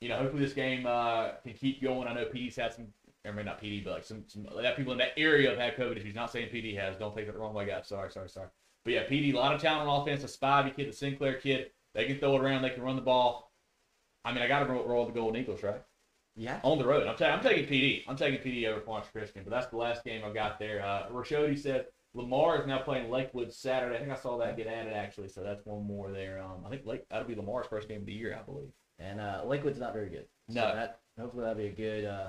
You know, hopefully this game uh, can keep going. I know PD's had some I mean not PD, but like some, some that people in that area have had COVID issues. Not saying PD has. Don't take it the wrong way, guys. Sorry, sorry, sorry. But yeah, PD, a lot of talent on offense. A Spivey kid, the Sinclair kid, They can throw it around. They can run the ball. I mean, I got to roll, roll the Golden Eagles, right? Yeah. On the road. I'm, ta- I'm taking PD. I'm taking PD over Florence Christian, but that's the last game I got there. Uh, Rashodi said Lamar is now playing Lakewood Saturday. I think I saw that get added actually, so that's one more there. Um, I think Lake that'll be Lamar's first game of the year, I believe. And uh, Lakewood's not very good. So No. that hopefully that'll be a good uh,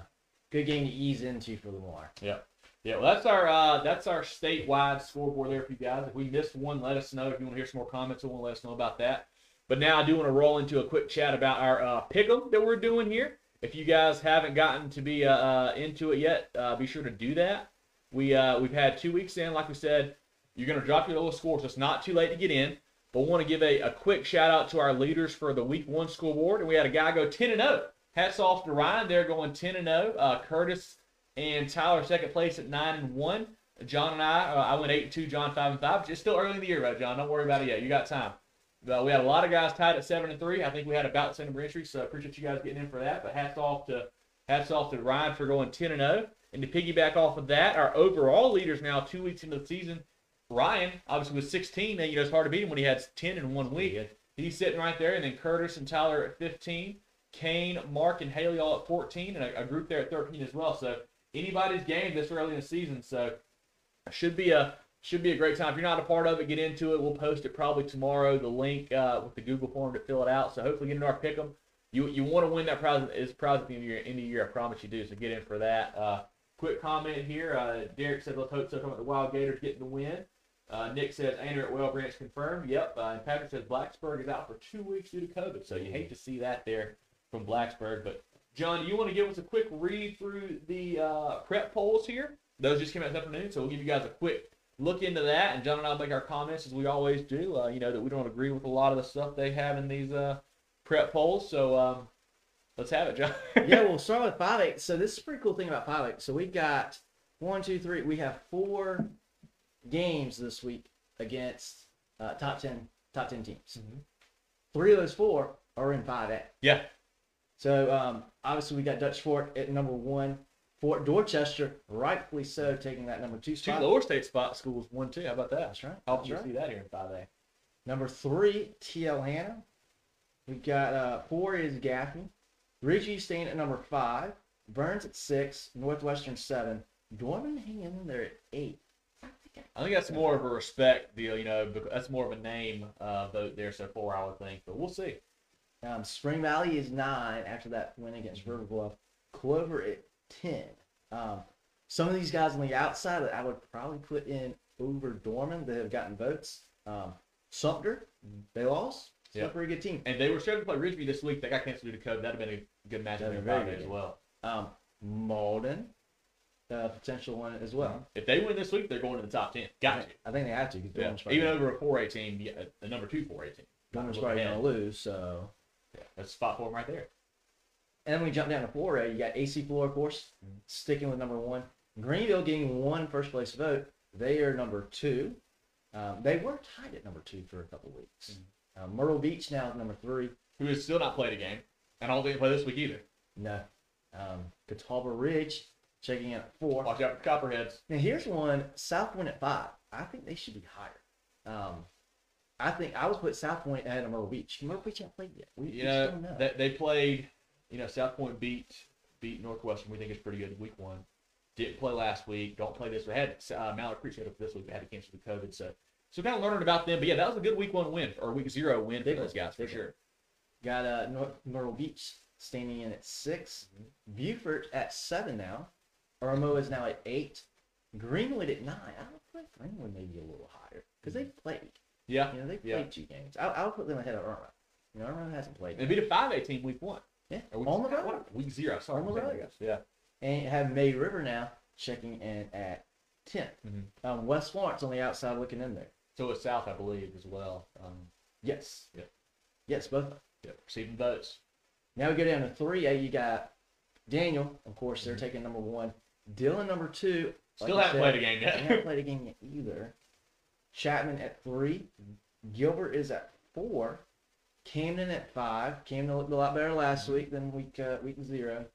good game to ease into for Lamar. Yeah, Yeah, well, that's our uh, that's our statewide scoreboard there for you guys. If we missed one, let us know. If you want to hear some more comments, to let us know about that. But now I do want to roll into a quick chat about our uh, pick'em that we're doing here. If you guys haven't gotten to be uh, uh, into it yet, uh, be sure to do that. We uh, we've had two weeks in, like we said. You're gonna drop your little score, so it's not too late to get in. But want to give a, a quick shout out to our leaders for the week one scoreboard, and we had a guy go 10 and 0. Hats off to Ryan. They're going 10 and 0. Uh, Curtis and Tyler second place at nine and one. John and I, uh, I went eight and two. John five and five. It's still early in the year, right, John? Don't worry about it yet. You got time. Uh, we had a lot of guys tied at seven and three. I think we had about the same number of entries, so I appreciate you guys getting in for that. But hats off to hats off to Ryan for going ten and zero. And to piggyback off of that, our overall leaders now two weeks into the season. Ryan obviously was 16. And, you know it's hard to beat him when he had 10 in one week. He's sitting right there, and then Curtis and Tyler at 15, Kane, Mark, and Haley all at 14, and a, a group there at 13 as well. So anybody's game this early in the season. So should be a should be a great time. If you're not a part of it, get into it. We'll post it probably tomorrow. The link uh, with the Google form to fill it out. So hopefully get into our pick 'em. You you want to win that prize is prize at the end of the year. End of year, I promise you do. So get in for that. Uh, quick comment here. Uh, Derek said let's hope so. Talking about the Wild Gators getting the win. Uh, Nick says Andrew at Whale Branch confirmed. Yep. Uh, and Patrick says Blacksburg is out for two weeks due to COVID. So you hate to see that there from Blacksburg. But John, you want to give us a quick read through the uh, prep polls here? Those just came out this afternoon, so we'll give you guys a quick look into that. And John and I'll make our comments as we always do. Uh, you know that we don't agree with a lot of the stuff they have in these uh, prep polls. So um, let's have it, John. yeah, we'll start with five A. So this is a pretty cool thing about five A. So we've got one, two, three. We have four games this week against uh, top ten top ten teams. Mhm. Three of those four are in five A. yeah. So um, obviously we got Dutch Fork at number one. Fort Dorchester, rightfully so, taking that number two Two spot. lower state spot schools one two. How about that? That's right. I'll right. see that here in five A. Number three, TL Hanna. We got uh, four is Gaffney. Ridgey staying at number five. Byrnes at six. Northwestern seven. Dorman hanging in there at eight. I think I think that's more of a respect deal. You know, because that's more of a name uh, vote there so far. I would think, but we'll see. Um, Spring Valley is nine after that win against River Bluff. Clover at ten. Um, some of these guys on the outside that I would probably put in over Dorman that have gotten votes. Um, Sumter, they lost. Still Yeah. a pretty good team. And they were scheduled to play Ridgeby this week. They got canceled due to COVID. That'd have been a good match That'd in be very five A good. as well. Um, Mauldin, uh, potential one as well. If they win this week, they're going to the top ten. Got to. I think they have to because Yeah. Even over a four A team, yeah, the number two four A team. Dorman's probably going to lose. So, Yeah, that's spot for them right there. And then we jump down to 4A. You got AC Flora, of course, Mhm. sticking with number one. Greenville getting one first place vote. They are number two. Um, they were tied at number two for a couple weeks. Mm-hmm. Uh, Myrtle Beach now is number three. Who has still not played a game, and I don't think they play this week either. No. Um, Catawba Ridge checking in at four. Watch out for Copperheads. Now here's one South Pointe at five. I think they should be higher. Um, I think I would put South Pointe ahead of Myrtle Beach. Myrtle Beach haven't played yet. We, we You just know, don't know. they, they played. You know, South Pointe beat beat Northwestern. We think it's pretty good week one. Didn't play last week. Don't play this. We had uh, Mallard Creek scheduled for this week. They had to cancel the COVID. So, so kind of learning about them. But yeah, that was a good week one win or week zero win for those guys for sure. Got uh, North, Myrtle Beach standing in at 6 Mm-hmm. Beaufort at seven now. Irmo is now at eight. Greenwood at nine. I would put Greenwood maybe a little higher because they played. Yeah, You know, they played Yeah. two games. I, I would put them ahead of Irmo. You know, Irmo hasn't played. they beat a five A team week one. Yeah, Or week, on the road. Week zero. Sorry, On the road. I guess. Yeah. And have May River now checking in at 10th. Mhm. Um, West Florence on the outside looking in there. So it's South, I believe, as well. Um, Yes. Yeah. Yes, both. yeah, receiving votes. Now we go down to 3A. You got Daniel, of course, Mm-hmm. they're taking number one. Dillon, number two. Still you haven't said, played a game yet. haven't played a game yet either. Chapman at 3 Gilbert is at four. Camden at five. Camden looked a lot better last Mm-hmm. week than week uh, week zero.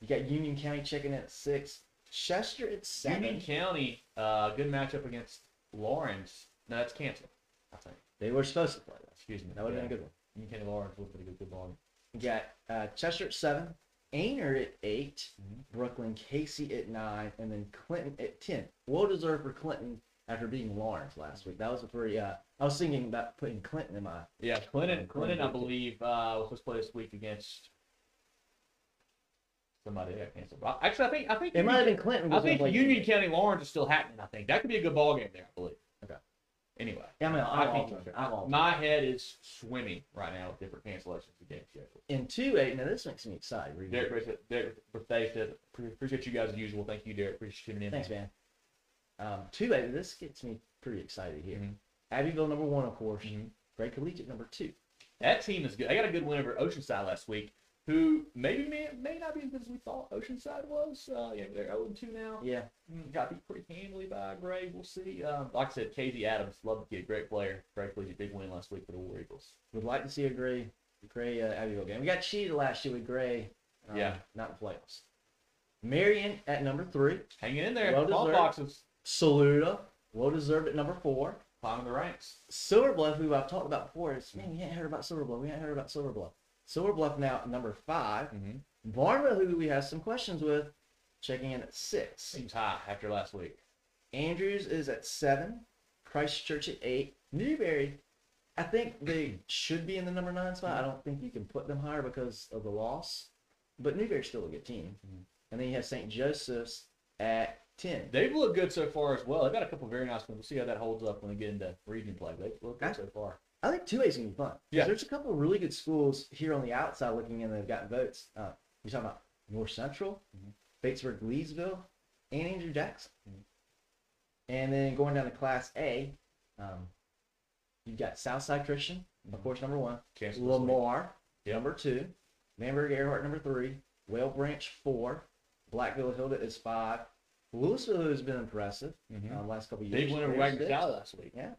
You got Union County checking at six. Chester at seven. Union County, uh, good matchup against Laurens. No, that's canceled. I think. They were supposed to play that. Excuse me. That would have Yeah. been a good one. Union County Laurens looked pretty good, good ball. We got uh, Chester at seven, Aynor at 8 Mhm. Brookland-Cayce at nine, and then Clinton at ten. Well deserved for Clinton after beating Laurens last week. That was a pretty. Uh, I was thinking about putting Clinton in my. Yeah, Clinton. Clinton, I believe, uh, was supposed to play this week against somebody that canceled. Actually, I think I think It might have been Clinton. I think Union Clinton. County Laurens is still happening. I think that could be a good ball game there. I believe. Okay. Anyway, Yeah, I mean, I I'm all for it. I'm all my head is swimming right now with different cancellations of game schedule. it. In two A. Now this makes me excited. Derek. Derek, Derek appreciate you guys as usual. Thank you, Derek. Appreciate you tuning in. Thanks, man. Um, two. This gets me pretty excited here. Mhm. Abbeville number one, of course. Mhm. Gray Collegiate number two. That team is good. They got a good win over Oceanside last week, who maybe may, may not be as good as we thought Oceanside was. Uh, yeah, they're 0 2 now. Yeah. Mm, Got beat pretty handily by Gray. We'll see. Um, like I said, Casey Adams, love the kid, great player. Gray collegiate, big win last week for the War Eagles. Would like to see a Gray, Gray uh, Abbeville game. We got cheated last year with Gray. um, Yeah. Not in the playoffs. Marion at number three. Hanging in there. Well boxes Saluda, well deserved at number four. climbing the ranks. Silver Bluff, who I've talked about before, is man, we hadn't heard about Silver Bluff. We hadn't heard about Silver Bluff. Silver Bluff now at number five. Mm-hmm. Barnwell, who we have some questions with, checking in at six. Seems high after last week. Andrews is at seven. Christchurch at eight. Newberry, I think they should be in the number nine spot. I don't think you can put them higher because of the loss. But Newberry's still a good team. Mhm. And then you have St. Joseph's at ten. They've looked good so far as well. They've got a couple very nice ones. We'll see how that holds up when we get into region play. They've looked good so far. I think two A's gonna be fun. Yeah. There's a couple of really good schools here on the outside looking in that have gotten votes. Uh, you're talking about North Central, Mhm. Batesburg, Leesville, and Andrew Jackson. Mhm. And then going down to Class A, um, you've got Southside Christian, of Mhm. course, number one. Week. Lamar, Yep. number two. Bamberg Ehrhardt, number three. Whale Branch, four. Blackville Hilda is five. Lewisville has been impressive Mhm. um, last couple of years. Big win over They're Wagner last week. Yeah.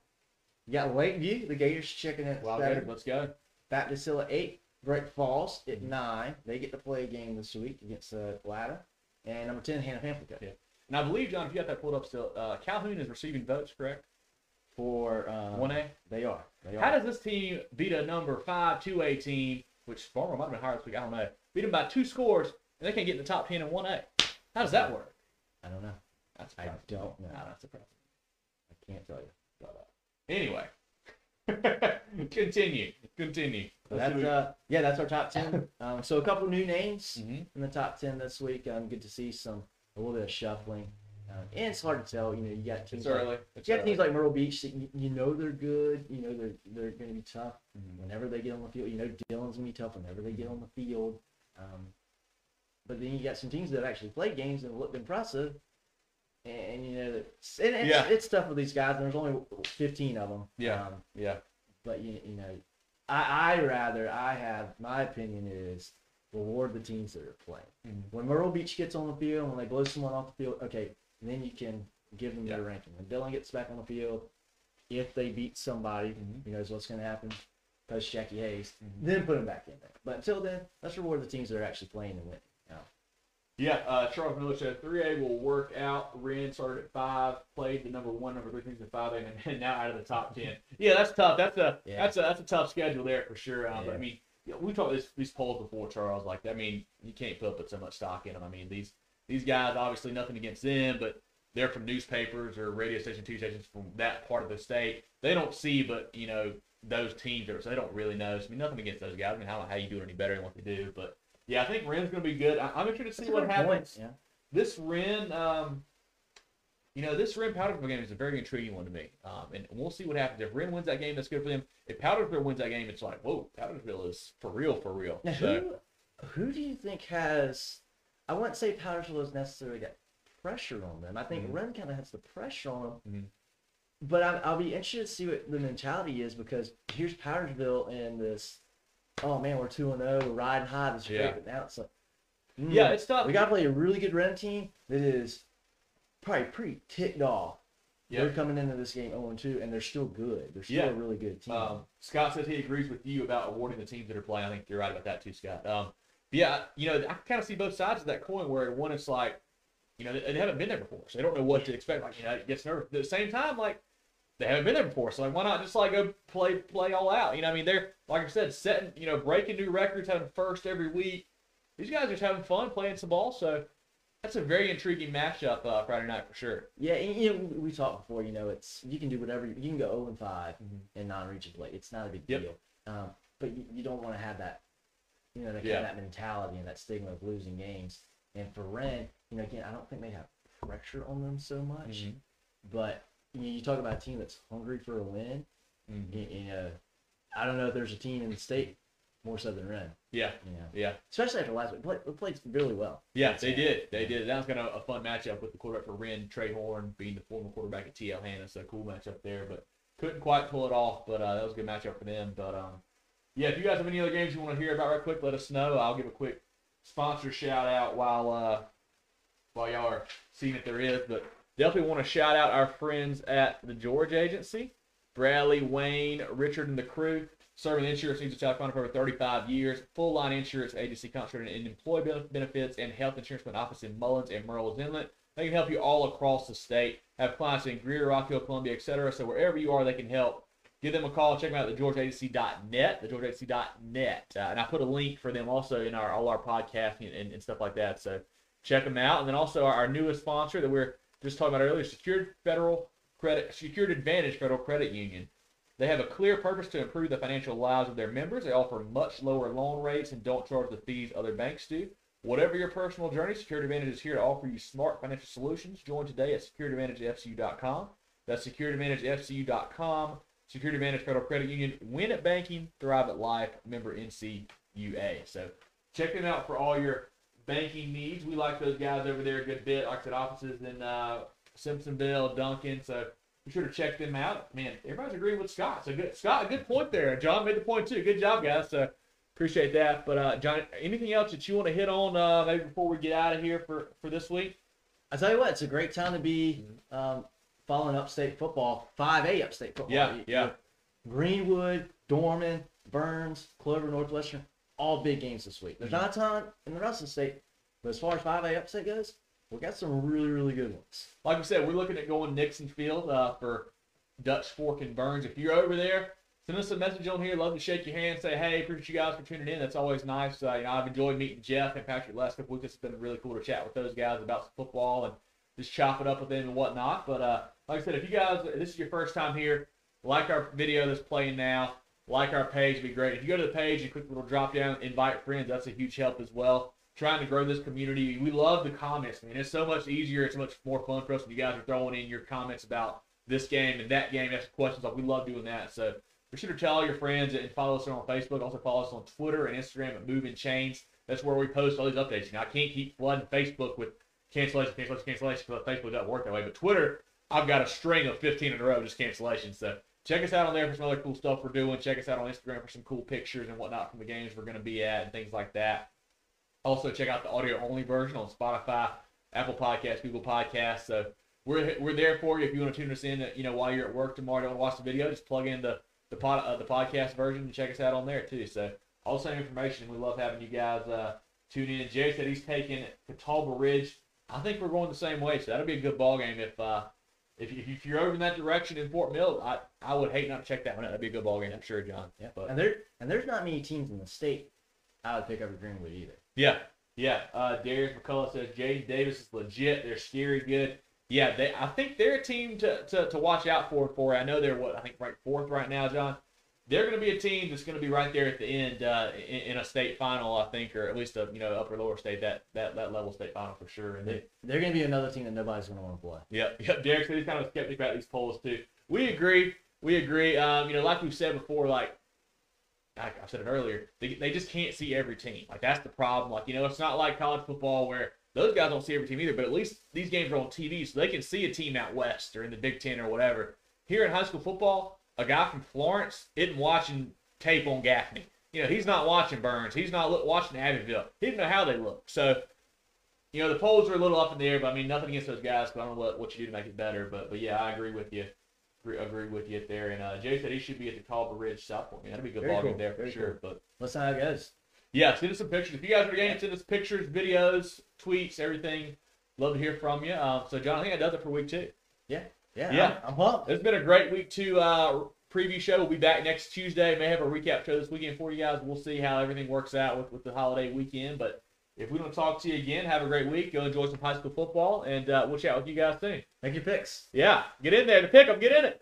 You got Lakeview, the Gators checking in at Wild seven. Let's go. Baptist Hill at eight. Great Falls at Mhm. nine. They get to play a game this week against uh, Latta. And number ten, Hannah Pamplico. Yeah. And I believe, John, if you got that pulled up still, uh, Calhoun is receiving votes, correct? For um, 1A? They are. They are. How does this team beat a number 5 2A team, which Farmer might have been higher this week, I don't know, beat them by two scores, and they can't get in the top 10 in 1A? How does that work? I don't know. That's I don't know. That's surprising. I can't tell you. But, uh, anyway, continue. Continue. But that's uh, yeah, that's our top ten. um, so a couple new names hmm in the top ten this week. Um, good to see some a little bit of shuffling. Um, and it's hard to tell. You know, you got teams It's like early. It's you got early. teams like Myrtle Beach that you, you know they're good. You know they're they're going to be tough Mhm. whenever they get on the field. You know Dillon's going to be tough whenever they get on the field. Um, but then you got some teams that actually played games and looked impressive. And, you know, it's, and it's, Yeah. it's tough with these guys. And there's only 15 of them. Yeah. Um, Yeah. but you, you know, I I rather I have my opinion is reward the teams that are playing. Mhm. When Myrtle Beach gets on the field, when they blow someone off the field, okay, then you can give them their ranking. When Dillon gets back on the field, if they beat somebody, Mhm. who knows what's going to happen post Jackie Hayes, Mhm. then put them back in there. But until then, let's reward the teams that are actually playing and winning. Yeah, uh, Charles Miller said 3A will work out. Wren started at five, played the number one, number three teams at five, and, and now out of the top ten. Yeah, that's tough. That's a Yeah. that's a that's a tough schedule there for sure. Um, but I mean, know, we talked this these polls before, Charles. Like, I mean, you can't put put so much stock in them. I mean, these these guys obviously nothing against them, but they're from newspapers or radio station, TV stations from that part of the state. They don't see, but you know, those teams are so they don't really know. So, I mean, nothing against those guys. I mean, I don't know how you do it any better than what they do, but yeah, I think Wren's going to be good. I, I'm interested to see what happens. Yeah. this Wren, um, you know, this Wren Powdersville game is a very intriguing one to me. Um, and we'll see what happens. If Wren wins that game, that's good for them. If Powdersville wins that game, it's like, whoa, Powdersville is for real, for real. Now, So, who who do you think has? I wouldn't say Powdersville has necessarily got pressure on them. I think Mhm. Wren kind of has the pressure on them. Mhm. But I, I'll be interested to see what the mentality is because here's Powdersville and this. Oh man, we're two and zero, we're riding high. This is Yeah. great, but now it's like, mm, yeah, it's tough. we got to play a really good Wren team that is probably pretty ticked off. Yeah. They're coming into this game 0 2, and they're still good. They're still Yeah. a really good team. Um, Scott says he agrees with you about awarding the teams that are playing. I think you're right about that too, Scott. Um, yeah, you know, I kind of see both sides of that coin. Where one is like, you know, they, they haven't been there before, so they don't know what to expect. Like, you know, it gets nervous. At the same time, like, they haven't been there before. So like, why not just like go play play all out? You know, I mean, they're like I said, setting you know breaking new records, having first every week. These guys are just having fun playing some ball. So that's a very intriguing matchup uh, Friday night for sure. Yeah, and, you know, we talked before. You know, it's you can do whatever you, you can go zero and 5 Mhm. in non-region play. It's not a big Yep. deal. Um, but you, you don't want to have that, you know, that, Yeah. that mentality and that stigma of losing games. And for Wren, you know, again, I don't think they have pressure on them so much. Mhm. But you, talk about a team that's hungry for a win. Mhm. You, you know, I don't know if there's a team in the state more so than Wren. Yeah, You know, yeah. especially after last week, play, they played really well. Yeah, they did. They did. That was kind of a fun matchup with the quarterback for Wren, Trey Horn, being the former quarterback at TL Hanna. So cool matchup there, but couldn't quite pull it off. But uh, that was a good matchup for them. But um, yeah, if you guys have any other games you want to hear about right quick, let us know. I'll give a quick sponsor shout out while uh, while y'all are seeing if there is. But definitely want to shout out our friends at the George Agency, Bradley, Wayne, Richard, and the crew. Serving insurance needs of South Carolina for over 35 years. Full line insurance agency concentrated in employee benefits and health insurance with an office in Mullins and Murrells Inlet. They can help you all across the state. Have clients in Greer, Rockville, Columbia, etc. So wherever you are, they can help. Give them a call. Check them out at thegeorgeagency.net, thegeorgeagency.net. Uh, and I put a link for them also in our all our podcasting and, and stuff like that. So check them out. And then also our, our newest sponsor that we're just talking about earlier, Secured Federal Credit, Secured Advantage Federal Credit Union. They have a clear purpose to improve the financial lives of their members. They offer much lower loan rates and don't charge the fees other banks do. Whatever your personal journey, Secured Advantage is here to offer you smart financial solutions. Join today at securedadvantagefcu.com. That's securedadvantagefcu.com. Secured Advantage Federal Credit Union. Win at banking, thrive at life. Member NCUA. So check them out for all your banking needs. We like those guys over there a good bit. Like I said, offices in uh, Simpsonville, Duncan. So be sure to check them out. Man, everybody's agreeing with Scott. So good, Scott, a good point there. John made the point too. Good job, guys. So appreciate that. But uh, John, anything else that you want to hit on uh, maybe before we get out of here for for this week? I tell you what, it's a great time to be um, following upstate football, 5A upstate football. Yeah, yeah. Greenwood, Dorman, Byrnes, Clover, Northwestern, all big games this week. There's Mm-hmm. not a ton in the rest of the state, but as far as 5A upset goes, we got some really, really good ones. Like we said, we're looking at going Nixon Field uh, for Dutch Fork and Byrnes. If you're over there, send us a message on here. Love to shake your hand, say hey, appreciate you guys for tuning in. That's always nice. Uh, you know, I've enjoyed meeting Jeff and Patrick last couple weeks. It's been really cool to chat with those guys about some football and just chop it up with them and whatnot. But uh, like I said, if you guys, this is your first time here, like our video that's playing now, like our page, it'd be great. If you go to the page and click the little drop down, invite friends, that's a huge help as well. Trying to grow this community. We love the comments, man. It's so much easier. It's much more fun for us when you guys are throwing in your comments about this game and that game, asking questions. Like we love doing that. So be sure to tell all your friends and follow us on Facebook. Also follow us on Twitter and Instagram at Moving Chains. That's where we post all these updates. Know, I can't keep flooding Facebook with cancellation, cancellation, cancellation because Facebook doesn't work that way. But Twitter, I've got a string of 15 in a row just cancellations. So check us out on there for some other cool stuff we're doing. Check us out on Instagram for some cool pictures and whatnot from the games we're going to be at and things like that. Also, check out the audio only version on Spotify, Apple Podcasts, Google Podcasts. So we're, we're there for you if you want to tune us in. You know, while you're at work tomorrow, don't watch the video, just plug in the the pod, uh, the podcast version and check us out on there too. So all the same information. We love having you guys uh, tune in. Jay said he's taking Catawba Ridge. I think we're going the same way, so that'll be a good ball game if. Uh, if, you, if you're over in that direction in Fort Mill, I, I would hate not to check that one out. That'd be a good ball game for sure, John. Yeah. But- and there and there's not many teams in the state I would pick over Greenwood either. Yeah, yeah. Uh, Darius McCullough says Jaden Davis is legit. They're scary good. Yeah, they. I think they're a team to, to, to watch out for. For I know they're what I think ranked fourth right now, John. They're going to be a team that's going to be right there at the end uh, in, in a state final, I think, or at least a you know upper lower state that that, that level state final for sure. And they, They're going to be another team that nobody's going to want to play. Yep, yep. Derek said he's kind of skeptic about these polls too. We agree. We agree. Um, you know, like we've said before, like I, I said it earlier, they, they just can't see every team. Like that's the problem. Like you know, it's not like college football where those guys don't see every team either. But at least these games are on TV, so they can see a team out west or in the Big Ten or whatever. Here in high school football, a guy from Florence isn't watching tape on Gaffney. You know, he's not watching Byrnes. He's not look, watching Abbeville. He doesn't know how they look. So you know, the polls are a little up in the air, but I mean, nothing against those guys. But I don't know what, what you do to make it better. But but yeah, I agree with you. Agree, agree with you there. And uh, Jay said he should be at the Catawba Ridge South Pointe. Man, that'd be a good Very ball game cool, there for very sure. But Let's see how it goes. yeah, send us some pictures. If you guys are getting send us pictures, videos, tweets, everything. Love to hear from you. Um, so John, I think that does it for week two. Yeah. Yeah, Yeah. I'm, I'm pumped. It's been a great week two uh, preview show. We'll be back next Tuesday. May have a recap show this weekend for you guys. We'll see how everything works out with, with the holiday weekend. But if we don't talk to you again, have a great week. Go enjoy some high school football, and uh, we'll chat with you guys soon. Make your picks. Yeah, get in there to pick them. Get in it.